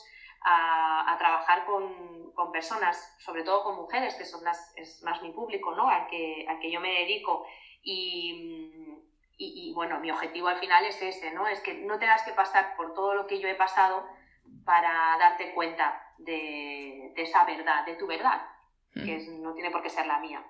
a, trabajar con, con, personas, sobre todo con mujeres, que son más, es más mi público, ¿no? Al que, al que yo me dedico. Y, y, bueno, mi objetivo al final es ese, ¿no? Es que no tengas que pasar por todo lo que yo he pasado para darte cuenta de, de esa verdad, de tu verdad, que no tiene por qué ser la mía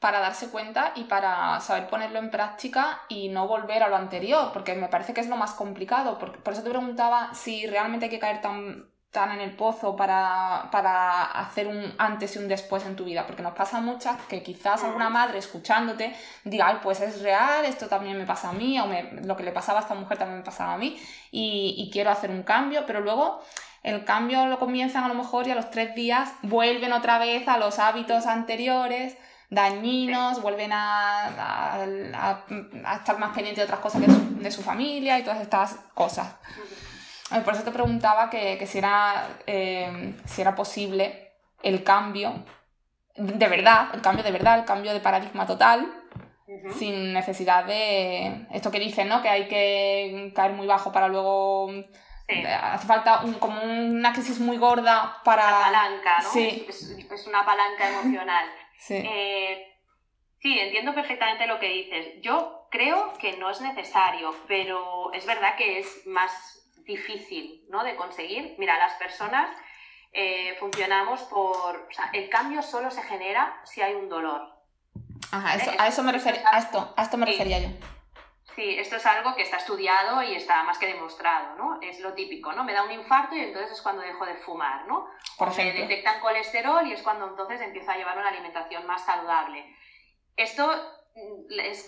para darse cuenta y para saber ponerlo en práctica y no volver a lo anterior, porque me parece que es lo más complicado. Por, por eso te preguntaba si realmente hay que caer tan tan en el pozo para, para, hacer un antes y un después en tu vida, porque nos pasa muchas que quizás alguna madre escuchándote diga, ay, pues es real, esto también me pasa a mí, o lo que le pasaba a esta mujer también me pasaba a mí, y, y, quiero hacer un cambio, pero luego el cambio lo comienzan a lo mejor y a los tres días vuelven otra vez a los hábitos anteriores, dañinos, vuelven a, a, estar más pendientes de otras cosas de su, de su familia y todas estas cosas. Por eso te preguntaba que, si, era, eh, si era posible el cambio de verdad, el cambio de verdad, el cambio de paradigma total, sin necesidad de esto que dicen, ¿no? Que hay que caer muy bajo para luego... Hace falta un, como una crisis muy gorda para... Una palanca, ¿no? Sí. Es, una palanca emocional. [laughs] sí. Eh, sí, entiendo perfectamente lo que dices. Yo creo que no es necesario, pero es verdad que es más difícil ¿no? de conseguir. Mira, las personas eh, funcionamos por... O sea, el cambio solo se genera si hay un dolor. Ajá, a, eso me refer, a, esto, a esto me refería yo. Sí, esto es algo que está estudiado y está más que demostrado, ¿no? Es lo típico, ¿no? Me da un infarto y entonces es cuando dejo de fumar, ¿no? Por o me detectan colesterol y es cuando entonces empiezo a llevar una alimentación más saludable. Esto mm, es,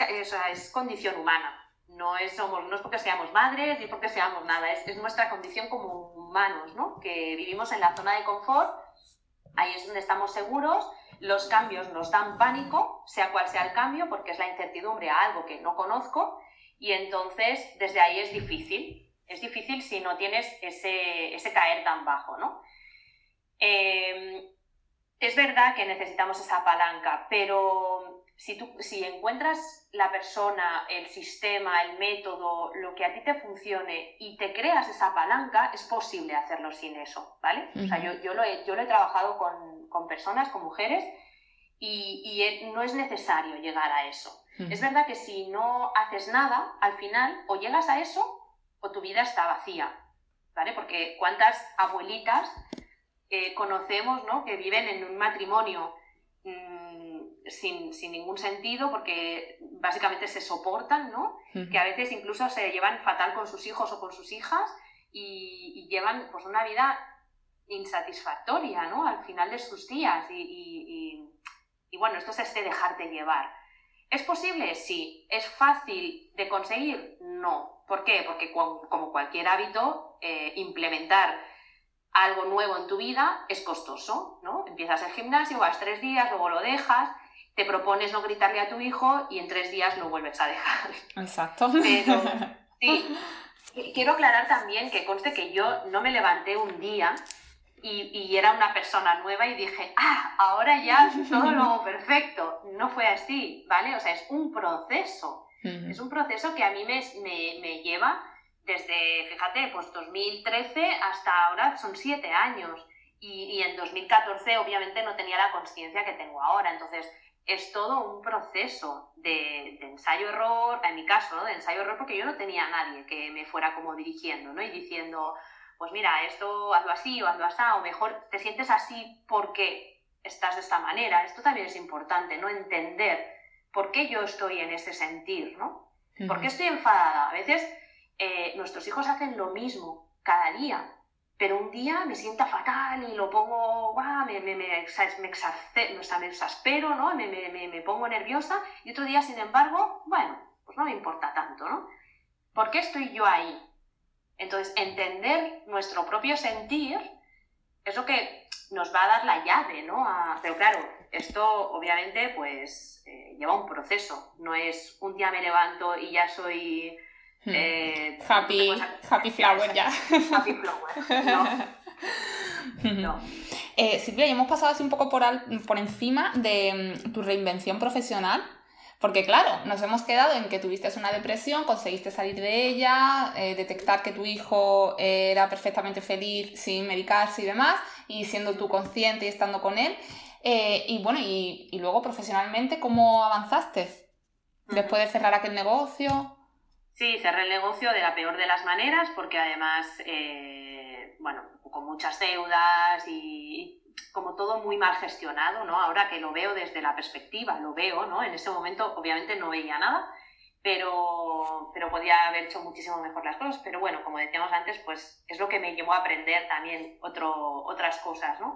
es condición humana, no es, somos, no es porque seamos madres ni porque seamos nada, es, es, nuestra condición como humanos, ¿no? que vivimos en la zona de confort, ahí es donde estamos seguros, los cambios nos dan pánico, sea cual sea el cambio, porque es la incertidumbre a algo que no conozco, y entonces desde ahí es difícil, es difícil si no tienes ese, ese caer tan bajo. ¿no? Eh, es verdad que necesitamos esa palanca, pero si, tú, si encuentras la persona, el sistema, el método, lo que a ti te funcione y te creas esa palanca, es posible hacerlo sin eso, ¿vale? O sea, yo, yo, lo he, yo lo he trabajado con, con personas, con mujeres, y, y, no es necesario llegar a eso. Es verdad que si no haces nada, al final o llegas a eso o tu vida está vacía, ¿vale? Porque cuántas abuelitas eh, conocemos, ¿no? Que viven en un matrimonio sin, ningún sentido porque básicamente se soportan, ¿no? Que a veces incluso se llevan fatal con sus hijos o con sus hijas y, llevan pues una vida insatisfactoria, ¿no? Al final de sus días y, bueno, esto es este dejarte llevar. ¿Es posible? Sí. ¿Es fácil de conseguir? No. ¿Por qué? Porque como cualquier hábito eh, implementar algo nuevo en tu vida es costoso, ¿no? Empiezas el gimnasio, vas tres días, luego lo dejas, te propones no gritarle a tu hijo y en tres días lo vuelves a dejar. Exacto. Pero [laughs] sí, quiero aclarar también que conste que yo no me levanté un día y, era una persona nueva y dije, ah, ahora ya todo lo hago perfecto. No fue así, ¿vale? O sea, es un proceso. Es un proceso que a mí me, me, lleva desde, fíjate, pues 2013 hasta ahora son siete años. Y, y en 2014 obviamente no tenía la conciencia que tengo ahora. Entonces, es todo un proceso de, ensayo-error, en mi caso, ¿no? de ensayo-error, porque yo no tenía a nadie que me fuera como dirigiendo, ¿no? Y diciendo, pues mira, esto hazlo así o hazlo así, o mejor te sientes así porque estás de esta manera. Esto también es importante, ¿no? Entender por qué yo estoy en ese sentir, ¿no? ¿Por qué estoy enfadada? A veces eh, nuestros hijos hacen lo mismo cada día, pero un día me sienta fatal y lo pongo, me, me, me, exaspero, ¿no? Me, me, pongo nerviosa y otro día, sin embargo, bueno, pues no me importa tanto, ¿no? ¿Por qué estoy yo ahí? Entonces, entender nuestro propio sentir es lo que nos va a dar la llave, ¿no? pero claro, esto obviamente pues eh, lleva un proceso, no es un día me levanto y ya soy Hmm. Eh, happy, happy flower ya. [laughs] Happy flower, no. [laughs] no. Eh, Silvia, hemos pasado así un poco por, por encima de mm, tu reinvención profesional. Porque claro, nos hemos quedado en que tuviste una depresión, conseguiste salir de ella, eh, detectar que tu hijo era perfectamente feliz sin medicarse y demás, y siendo tú consciente y estando con él. y bueno, y, y, luego profesionalmente, ¿cómo avanzaste? Después de cerrar aquel negocio. Sí, cerré el negocio de la peor de las maneras porque además, eh, bueno, con muchas deudas y, como todo muy mal gestionado, ¿no? Ahora que lo veo desde la perspectiva, lo veo, ¿no? En ese momento obviamente no veía nada, pero, pero podía haber hecho muchísimo mejor las cosas. Pero bueno, como decíamos antes, pues es lo que me llevó a aprender también otro, otras cosas, ¿no?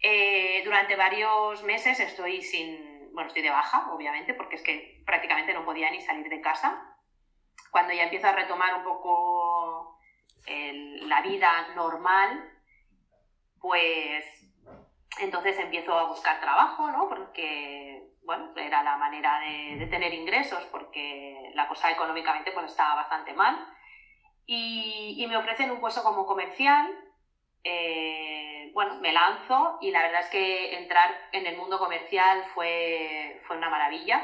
Eh, durante varios meses estoy sin, bueno, estoy de baja, obviamente, porque es que prácticamente no podía ni salir de casa cuando ya empiezo a retomar un poco la vida normal, pues entonces empiezo a buscar trabajo, ¿no? Porque, bueno, era la manera de, tener ingresos, porque la cosa económicamente pues estaba bastante mal. Y, me ofrecen un puesto como comercial, eh, bueno, me lanzo y la verdad es que entrar en el mundo comercial fue, fue una maravilla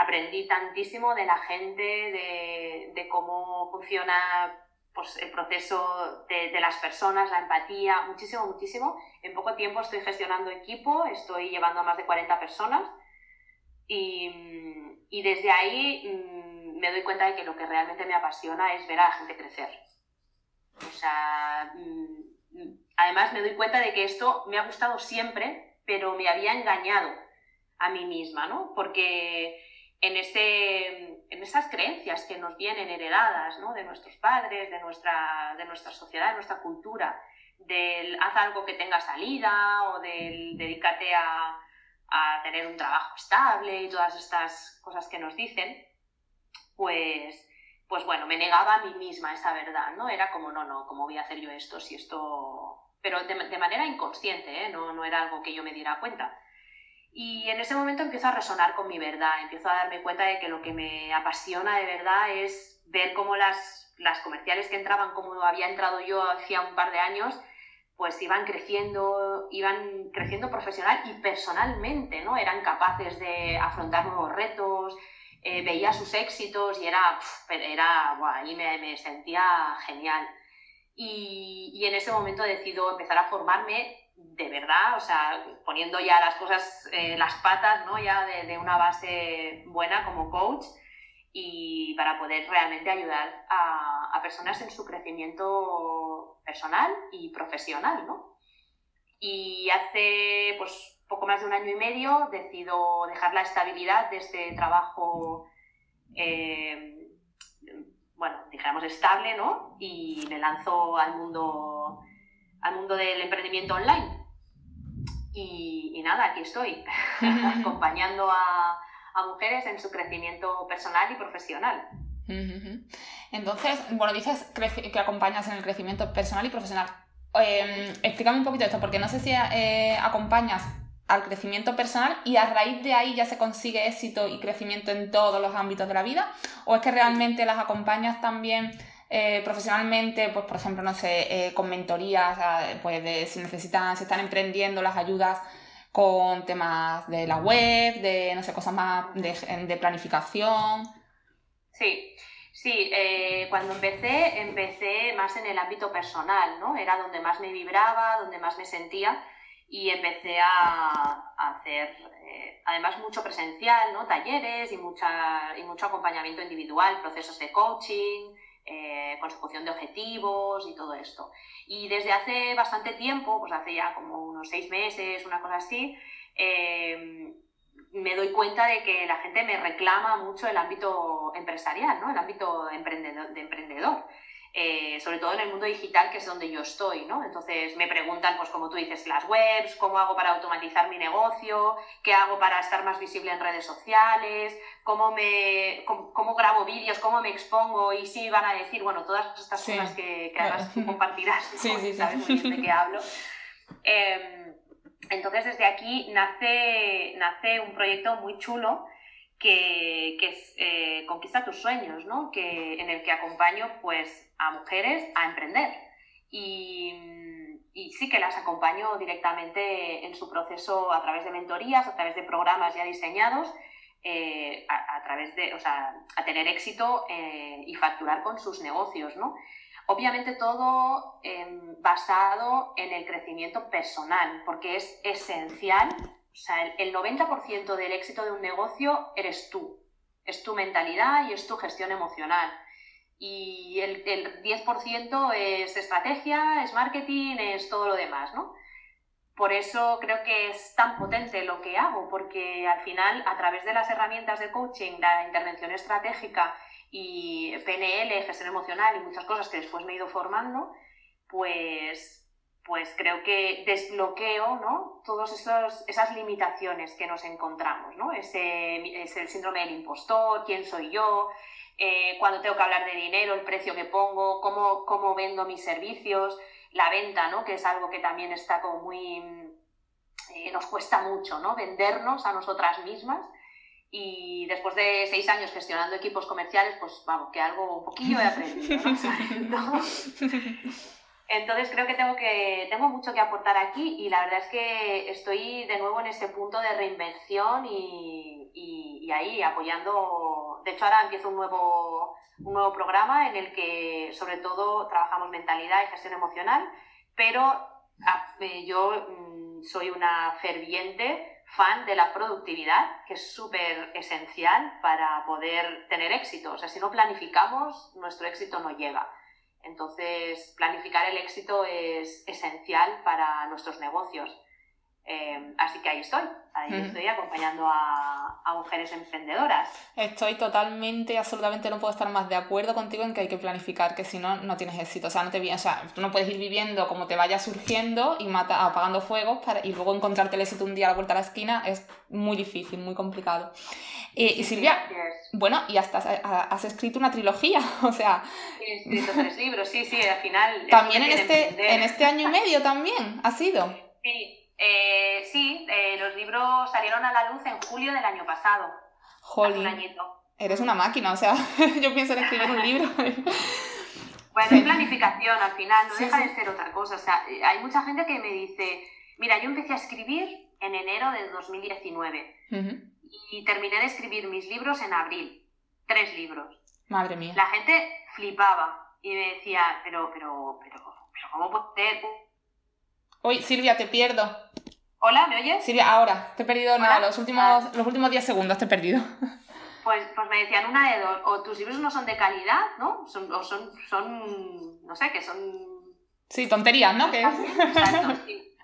aprendí tantísimo de la gente, de, cómo funciona pues, el proceso de, las personas, la empatía, muchísimo, muchísimo. En poco tiempo estoy gestionando equipo, estoy llevando a más de 40 personas y, y desde ahí mm, me doy cuenta de que lo que realmente me apasiona es ver a la gente crecer. O sea, mm, además me doy cuenta de que esto me ha gustado siempre, pero me había engañado a mí misma, ¿no? Porque en, en esas creencias que nos vienen heredadas ¿no? de nuestros padres, de nuestra, de nuestra sociedad, de nuestra cultura, del haz algo que tenga salida o del dedícate a, a tener un trabajo estable y todas estas cosas que nos dicen, pues, pues bueno, me negaba a mí misma esa verdad, ¿no? Era como, no, no, ¿cómo voy a hacer yo esto si esto... Pero de, de manera inconsciente, ¿eh? no, no era algo que yo me diera cuenta. Y en ese momento empiezo a resonar con mi verdad, empiezo a darme cuenta de que lo que me apasiona de verdad es ver cómo las, las comerciales que entraban, como había entrado yo hacía un par de años, pues iban creciendo, iban creciendo profesional y personalmente, ¿no? Eran capaces de afrontar nuevos retos, eh, veía sus éxitos y era, era, ahí me, me, sentía genial. Y, y en ese momento decido empezar a formarme de verdad, o sea, poniendo ya las cosas, eh, las patas, ¿no? Ya de, una base buena como coach y para poder realmente ayudar a, personas en su crecimiento personal y profesional, ¿no? Y hace, pues, poco más de un año y medio decido dejar la estabilidad de este trabajo, eh, bueno, dijéramos estable, ¿no? Y me lanzo al mundo al mundo del emprendimiento online. Y, nada, aquí estoy, [laughs] acompañando a, mujeres en su crecimiento personal y profesional. Entonces, bueno, dices que acompañas en el crecimiento personal y profesional. Em, explícame un poquito esto, porque no sé si eh, acompañas al crecimiento personal y a raíz de ahí ya se consigue éxito y crecimiento en todos los ámbitos de la vida, o es que realmente las acompañas también eh, profesionalmente, pues por ejemplo, no sé, eh, con mentorías, pues de, si necesitan, si están emprendiendo, las ayudas con temas de la web, de, no sé, cosas más de, planificación. Sí, sí, eh, cuando empecé, empecé más en el ámbito personal, ¿no? Era donde más me vibraba, donde más me sentía y empecé a, hacer, además, mucho presencial, ¿no? Talleres y, mucha, y mucho acompañamiento individual, procesos de coaching, eh, consecución de objetivos y todo esto. Y desde hace bastante tiempo, pues hace ya como unos seis meses, una cosa así, eh, me doy cuenta de que la gente me reclama mucho el ámbito empresarial, ¿no? el ámbito emprendedor, de emprendedor. Eh, sobre todo en el mundo digital, que es donde yo estoy, ¿no? Entonces me preguntan, pues como tú dices, las webs, cómo hago para automatizar mi negocio, qué hago para estar más visible en redes sociales, cómo, me, cómo, grabo vídeos, cómo me expongo y sí van a decir, bueno, todas estas cosas que, además tú compartirás, [laughs] sí, sí, sabes muy bien de qué hablo. [laughs] Em, entonces desde aquí nace, nace un proyecto muy chulo que, es eh, Conquista tus sueños, ¿no? que, en el que acompaño pues, a mujeres a emprender. Y, y, sí que las acompaño directamente en su proceso a través de mentorías, a través de programas ya diseñados, eh, a, través de, o sea, a tener éxito eh, y facturar con sus negocios, ¿no? Obviamente todo em, basado en el crecimiento personal, porque es esencial o sea, el, 90% del éxito de un negocio eres tú. Es tu mentalidad y es tu gestión emocional. Y el, 10% es estrategia, es marketing, es todo lo demás, ¿no? Por eso creo que es tan potente lo que hago, porque al final, a través de las herramientas de coaching, la intervención estratégica y PNL, gestión emocional y muchas cosas que después me he ido formando, pues pues creo que desbloqueo ¿no? todas esas limitaciones que nos encontramos. ¿no? Ese, es el síndrome del impostor, quién soy yo, eh, cuando tengo que hablar de dinero, el precio que pongo, cómo, cómo vendo mis servicios, la venta, ¿no? que es algo que también está como muy... Eh, nos cuesta mucho ¿no? vendernos a nosotras mismas. Y después de seis años gestionando equipos comerciales, pues vamos, que algo un poquillo he aprendido. ¿no? [laughs] [laughs] Entonces creo que tengo, que tengo mucho que aportar aquí y la verdad es que estoy de nuevo en ese punto de reinvención y, y, ahí apoyando. De hecho, ahora empiezo un nuevo, un nuevo programa en el que sobre todo trabajamos mentalidad y gestión emocional, pero ah, eh, yo mm, soy una ferviente fan de la productividad, que es súper esencial para poder tener éxito. O sea, si no planificamos, nuestro éxito no llega. Entonces, planificar el éxito es esencial para nuestros negocios. Em, así que ahí estoy, ahí estoy acompañando a, a, mujeres emprendedoras. Estoy totalmente, absolutamente no puedo estar más de acuerdo contigo en que hay que planificar, que si no, no tienes éxito. O sea, no te, o sea, tú no puedes ir viviendo como te vaya surgiendo y mata, apagando fuegos para, y luego encontrarte el éxito un día a la vuelta a la esquina es muy difícil, muy complicado. Eh, y Silvia, bueno, y hasta has, escrito una trilogía, [laughs] o sea... He escrito tres libros, sí, sí, al final... También en este, en este año y medio también, ¿ha sido? Sí, eh, sí eh, los libros salieron a la luz en julio del año pasado. Jolín. Eres una máquina, o sea, [laughs] yo pienso en escribir un libro. [laughs] Bueno, es planificación al final, no deja de ser otra cosa. O sea, hay mucha gente que me dice, mira, yo empecé a escribir en enero de 2019 y terminé de escribir mis libros en abril. Tres libros. Madre mía. La gente flipaba y me decía, pero, pero, pero, pero, ¿cómo puede ser? Uy, Silvia, te pierdo. Hola, ¿me oyes? Silvia, ahora, te he perdido nada, los últimos, ah. los últimos 10 segundos te he perdido. [laughs] Pues, pues me decían una de dos, o tus libros no son de calidad, ¿no? Son, o son, son, no sé, que son... Sí, tonterías, ¿no? Exacto, sí.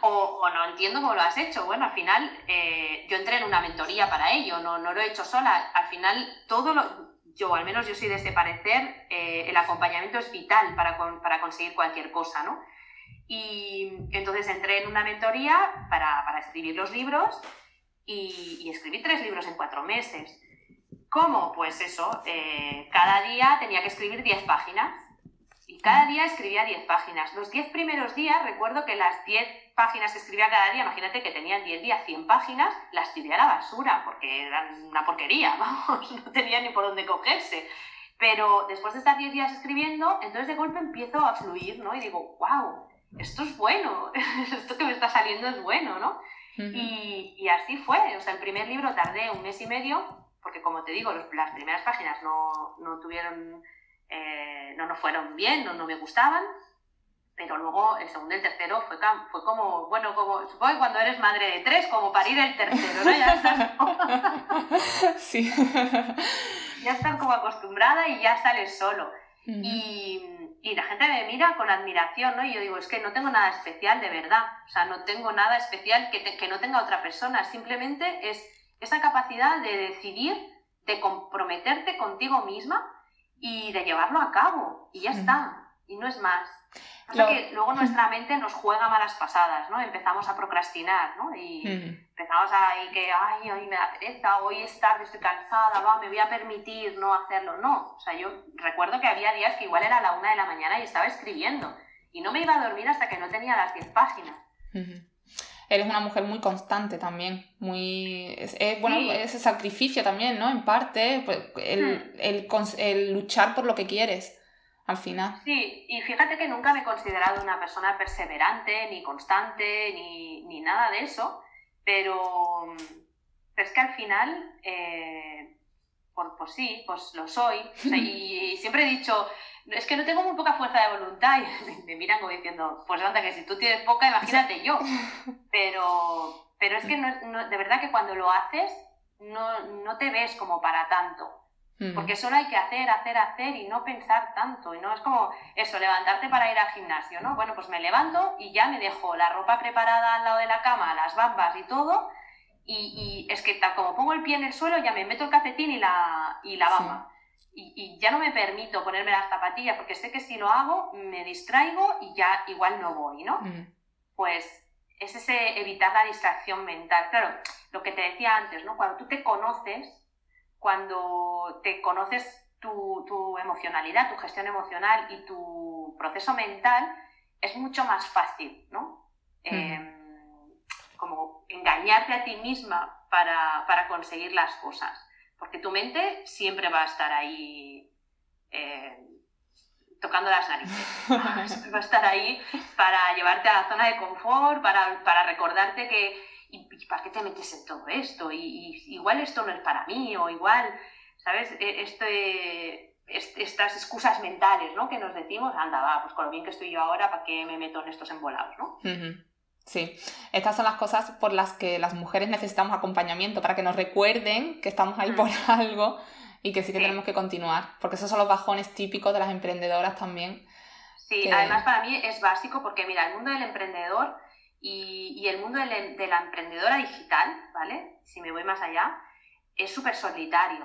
O, no entiendo cómo lo has hecho. Bueno, al final eh, yo entré en una mentoría para ello, no, no lo he hecho sola. Al final todo lo, yo al menos yo soy de ese parecer, eh, el acompañamiento es vital para, para, conseguir cualquier cosa, ¿no? Y entonces entré en una mentoría para, para escribir los libros y, escribí tres libros en cuatro meses. ¿Cómo? Pues eso, eh, cada día tenía que escribir 10 páginas. Y cada día escribía 10 páginas. Los 10 primeros días, recuerdo que las 10 páginas que escribía cada día, imagínate que tenían 10 días 100 páginas, las escribía a la basura, porque eran una porquería, [laughs] vamos, no tenía ni por dónde cogerse. Pero después de estar 10 días escribiendo, entonces de golpe empiezo a fluir, ¿no? Y digo, wow, esto es bueno, [laughs] esto que me está saliendo es bueno, ¿no? y, y, así fue, o sea, el primer libro tardé un mes y medio, porque como te digo, las primeras páginas no, no tuvieron, eh, no nos fueron bien, no, no me gustaban, pero luego el segundo y el tercero fue, fue como, bueno, como, supongo que cuando eres madre de tres, como parir el tercero, ¿no? Ya estás, [laughs] sí. [laughs] ya estás como acostumbrada y ya sales solo. y, y, la gente me mira con admiración, ¿no? Y yo digo, es que no tengo nada especial de verdad, o sea, no tengo nada especial que, que no tenga otra persona, simplemente es esa capacidad de decidir, de comprometerte contigo misma y de llevarlo a cabo, y ya está, y no es más. Pasa que luego [laughs] nuestra mente nos juega malas pasadas, ¿no? Empezamos a procrastinar, ¿no? Y empezamos a ir que, ay, hoy me da pereza, hoy es tarde, estoy cansada, va, me voy a permitir no hacerlo. No, o sea, yo recuerdo que había días que igual era la una de la mañana y estaba escribiendo. Y no me iba a dormir hasta que no tenía las diez páginas. Eres una mujer muy constante también, muy... Es, bueno, ese sacrificio también, ¿no? En parte, pues, el, el, el luchar por lo que quieres al final. Sí, y fíjate que nunca me he considerado una persona perseverante, ni constante, ni, ni nada de eso, pero, es que al final, eh, pues, sí, pues lo soy. y, siempre he dicho, es que no tengo muy poca fuerza de voluntad, [laughs] y me miran como diciendo, pues anda, que si tú tienes poca, imagínate yo. Pero, pero es que de verdad que cuando lo haces, no, no te ves como para tanto. Porque solo hay que hacer, hacer, hacer y no pensar tanto. Y no es como eso, levantarte para ir al gimnasio, ¿no? Bueno, pues me levanto y ya me dejo la ropa preparada al lado de la cama, las bambas y todo. Y, es que tal como pongo el pie en el suelo, ya me meto el calcetín y la, y la bamba. Y, ya no me permito ponerme las zapatillas porque sé que si lo hago me distraigo y ya igual no voy, ¿no? Pues es ese evitar la distracción mental. Claro, lo que te decía antes, ¿no? Cuando tú te conoces, cuando te conoces tu, emocionalidad, tu gestión emocional y tu proceso mental, es mucho más fácil, ¿no? Em, como engañarte a ti misma para, conseguir las cosas. Porque tu mente siempre va a estar ahí eh, tocando las narices. [laughs] va a estar ahí para llevarte a la zona de confort, para recordarte que ¿y, para qué te metes en todo esto? Y, igual esto no es para mí, o igual, ¿sabes? E, este, estas excusas mentales, ¿no? Que nos decimos, anda, va, pues con lo bien que estoy yo ahora, ¿para qué me meto en estos embolados, ¿no? Sí, estas son las cosas por las que las mujeres necesitamos acompañamiento, para que nos recuerden que estamos ahí por [laughs] algo y que sí que tenemos que continuar, porque esos son los bajones típicos de las emprendedoras también. Sí, además para mí es básico porque mira, el mundo del emprendedor y, el mundo de, la emprendedora digital, ¿vale? Si me voy más allá, es súper solitario,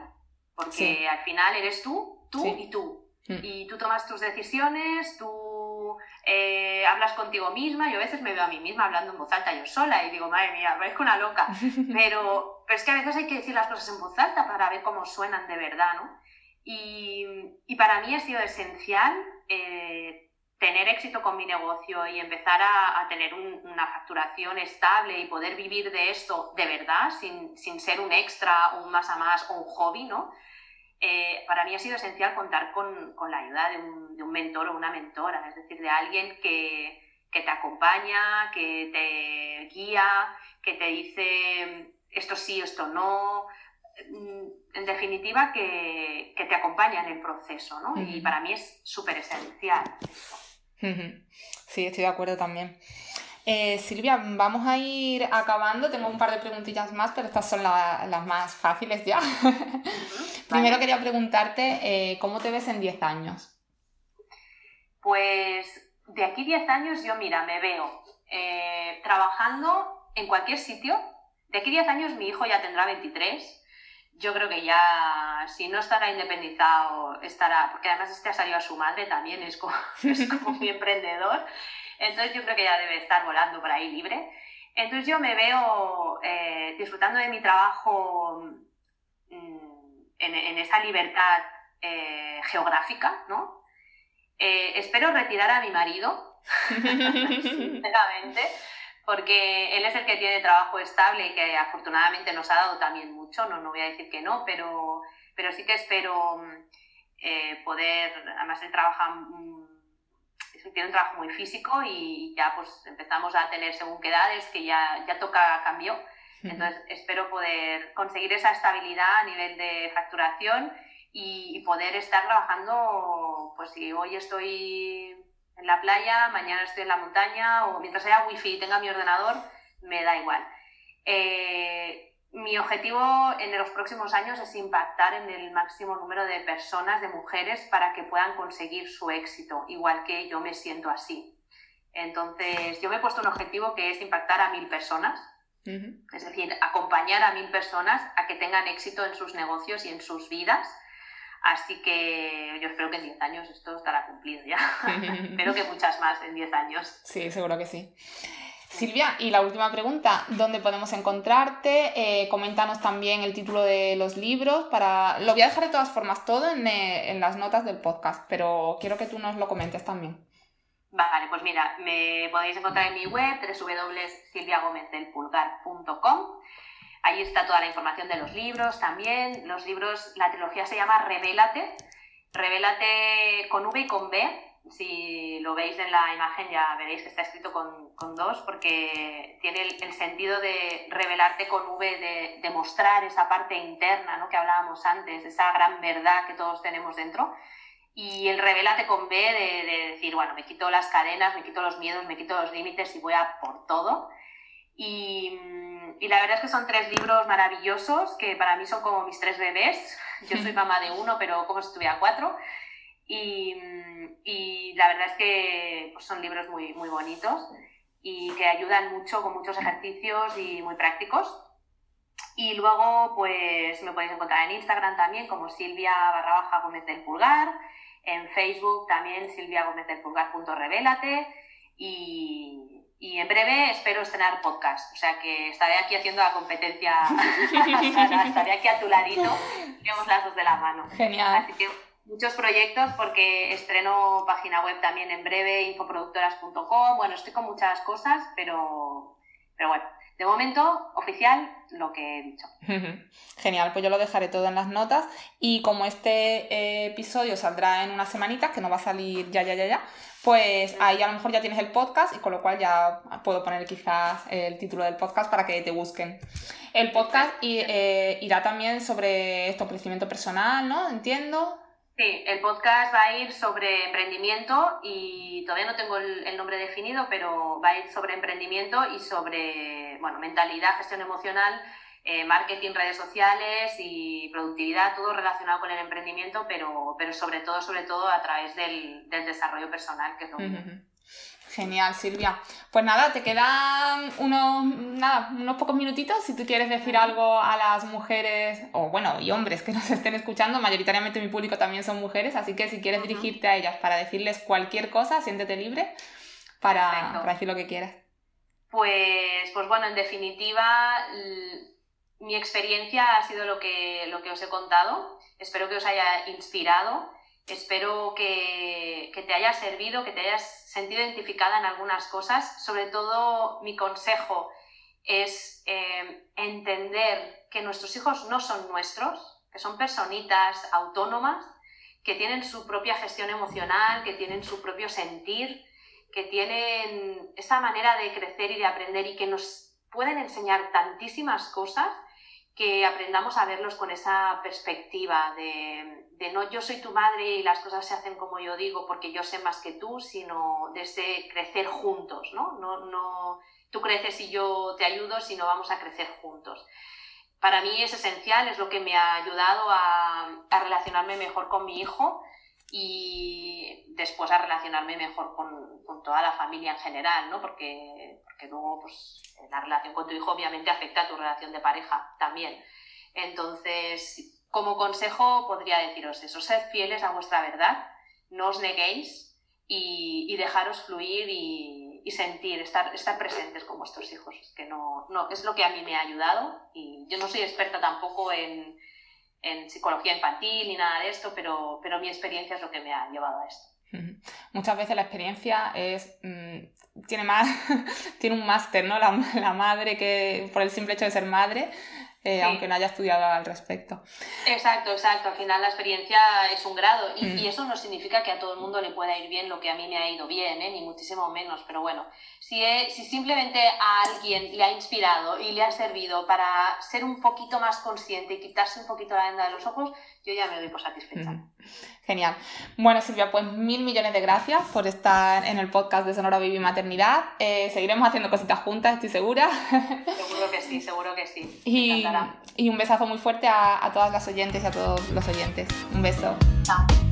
porque al final eres tú, tú y tú. Mm. Y tú tomas tus decisiones, tú eh, hablas contigo misma. Yo a veces me veo a mí misma hablando en voz alta yo sola y digo, madre mía, parezco una loca. [laughs] Pero, pero es que a veces hay que decir las cosas en voz alta para ver cómo suenan de verdad, ¿no? Y, y para mí ha sido esencial eh, tener éxito con mi negocio y empezar a, tener una facturación estable y poder vivir de esto de verdad, sin, ser un extra un más a más o un hobby, ¿no? Eh, para mí ha sido esencial contar con, la ayuda de un, mentor o una mentora, es decir, de alguien que, te acompaña, que te guía, que te dice esto sí, esto no, mm, en definitiva, que, te acompaña en el proceso, ¿no? Y para mí es súper esencial Sí, estoy de acuerdo también. Eh, Silvia, vamos a ir acabando. Tengo un par de preguntillas más, pero estas son las más fáciles ya. [laughs] Primero quería preguntarte, eh, ¿cómo te ves en 10 años? Pues de aquí 10 años yo, mira, me veo eh, trabajando en cualquier sitio. De aquí 10 años mi hijo ya tendrá 23 yo creo que ya, si no estará independizado, estará, porque además este ha salido a su madre también, es como, [laughs] es como muy emprendedor, entonces yo creo que ya debe estar volando por ahí libre. Entonces yo me veo eh, disfrutando de mi trabajo mm, en, esa libertad eh, geográfica, ¿no? Eh, espero retirar a mi marido, [laughs] sinceramente, porque él es el que tiene trabajo estable y que afortunadamente nos ha dado también mucho, no, no voy a decir que no, pero, pero sí que espero eh, poder, además él trabaja, tiene un trabajo muy físico y ya pues empezamos a tener según qué edades que ya, ya toca cambio entonces, espero poder conseguir esa estabilidad a nivel de facturación y, poder estar trabajando, pues si hoy estoy en la playa, mañana estoy en la montaña o mientras haya wifi y tenga mi ordenador, me da igual. Eh, mi objetivo en los próximos años es impactar en el máximo número de personas, de mujeres, para que puedan conseguir su éxito, igual que yo me siento así. Entonces, yo me he puesto un objetivo que es impactar a mil personas es decir, acompañar a mil personas a que tengan éxito en sus negocios y en sus vidas. Así que yo espero que en 10 años esto estará cumplido ya. [laughs] espero que muchas más en 10 años. Sí, seguro que sí. Silvia, y la última pregunta, ¿dónde podemos encontrarte? Eh, coméntanos también el título de los libros. Para... Lo voy a dejar de todas formas todo en, eh, en las notas del podcast, pero quiero que tú nos lo comentes también. Vale, pues mira, me podéis encontrar en mi web www.silviagomezdelpulgar.com. Ahí está toda la información de los libros también. Los libros, la trilogía se llama Revélate. Revélate con V y con B. Si lo veis en la imagen ya veréis que está escrito con, dos porque tiene el, sentido de revelarte con V, de, de mostrar esa parte interna ¿no? que hablábamos antes, esa gran verdad que todos tenemos dentro y el revelate con B de, decir, bueno, me quito las cadenas, me quito los miedos, me quito los límites y voy a por todo. Y, la verdad es que son tres libros maravillosos que para mí son como mis tres bebés. Yo soy [laughs] mamá de uno, pero como si estuviera cuatro. Y, la verdad es que pues, son libros muy, muy bonitos y que ayudan mucho con muchos ejercicios y muy prácticos. Y luego, pues me podéis encontrar en Instagram también como Silvia barra baja Gómez del Pulgar en Facebook también Silvia Gómez del Pulgar.revélate y, y en breve espero estrenar podcast. O sea que estaré aquí haciendo la competencia. [laughs] estaré aquí a tu ladito. Tenemos las dos de la mano. Genial. Así que muchos proyectos porque estreno página web también en breve, infoproductoras.com. Bueno, estoy con muchas cosas, pero, pero bueno de momento, oficial, lo que he dicho. Genial, pues yo lo dejaré todo en las notas y como este eh, episodio saldrá en unas semanitas, que no va a salir ya, ya, ya, ya, pues ahí a lo mejor ya tienes el podcast y con lo cual ya puedo poner quizás el título del podcast para que te busquen. El podcast eh, irá también sobre esto, crecimiento personal, ¿no? Entiendo. Sí, el podcast va a ir sobre emprendimiento y todavía no tengo el, nombre definido, pero va a ir sobre emprendimiento y sobre bueno, mentalidad, gestión emocional, eh, marketing, redes sociales y productividad, todo relacionado con el emprendimiento, pero, pero sobre todo, sobre todo a través del, desarrollo personal, que es lo Genial, Silvia. Pues nada, te quedan unos, nada, unos pocos minutitos si tú quieres decir algo a las mujeres, o bueno, y hombres que [laughs] nos estén escuchando, mayoritariamente mi público también son mujeres, así que si quieres dirigirte a ellas para decirles cualquier cosa, siéntete libre para, para decir lo que quieras. Pues, pues bueno, en definitiva, mi experiencia ha sido lo que, lo que os he contado. Espero que os haya inspirado Espero que, te haya servido, que te hayas sentido identificada en algunas cosas. Sobre todo, mi consejo es eh, entender que nuestros hijos no son nuestros, que son personitas autónomas, que tienen su propia gestión emocional, que tienen su propio sentir, que tienen esa manera de crecer y de aprender y que nos pueden enseñar tantísimas cosas que aprendamos a verlos con esa perspectiva de, no yo soy tu madre y las cosas se hacen como yo digo porque yo sé más que tú, sino de ese crecer juntos, ¿no? No, no tú creces y yo te ayudo, sino vamos a crecer juntos. Para mí es esencial, es lo que me ha ayudado a, a relacionarme mejor con mi hijo y después a relacionarme mejor con, con, toda la familia en general, ¿no? Porque, porque luego pues, la relación con tu hijo obviamente afecta a tu relación de pareja también. Entonces, como consejo podría deciros eso, sed fieles a vuestra verdad, no os neguéis y, y dejaros fluir y, y, sentir, estar, estar presentes con vuestros hijos, que no, no, es lo que a mí me ha ayudado y yo no soy experta tampoco en en psicología infantil ni nada de esto, pero, pero mi experiencia es lo que me ha llevado a esto. Muchas veces la experiencia es mm, tiene más [laughs] tiene un máster, ¿no? La, la, madre que por el simple hecho de ser madre eh, aunque no haya estudiado al respecto. Exacto, exacto. Al final la experiencia es un grado y, mm. eso no significa que a todo el mundo le pueda ir bien lo que a mí me ha ido bien, ¿eh? ni muchísimo menos. Pero bueno, si, si simplemente a alguien le ha inspirado y le ha servido para ser un poquito más consciente y quitarse un poquito la venda de los ojos, yo ya me doy por satisfecha. Genial. Bueno, Silvia, pues mil millones de gracias por estar en el podcast de Sonora Baby Maternidad. Eh, seguiremos haciendo cositas juntas, estoy segura. Seguro que sí, seguro que sí. Y, y un besazo muy fuerte a, a todas las oyentes y a todos los oyentes. Un beso. Chao.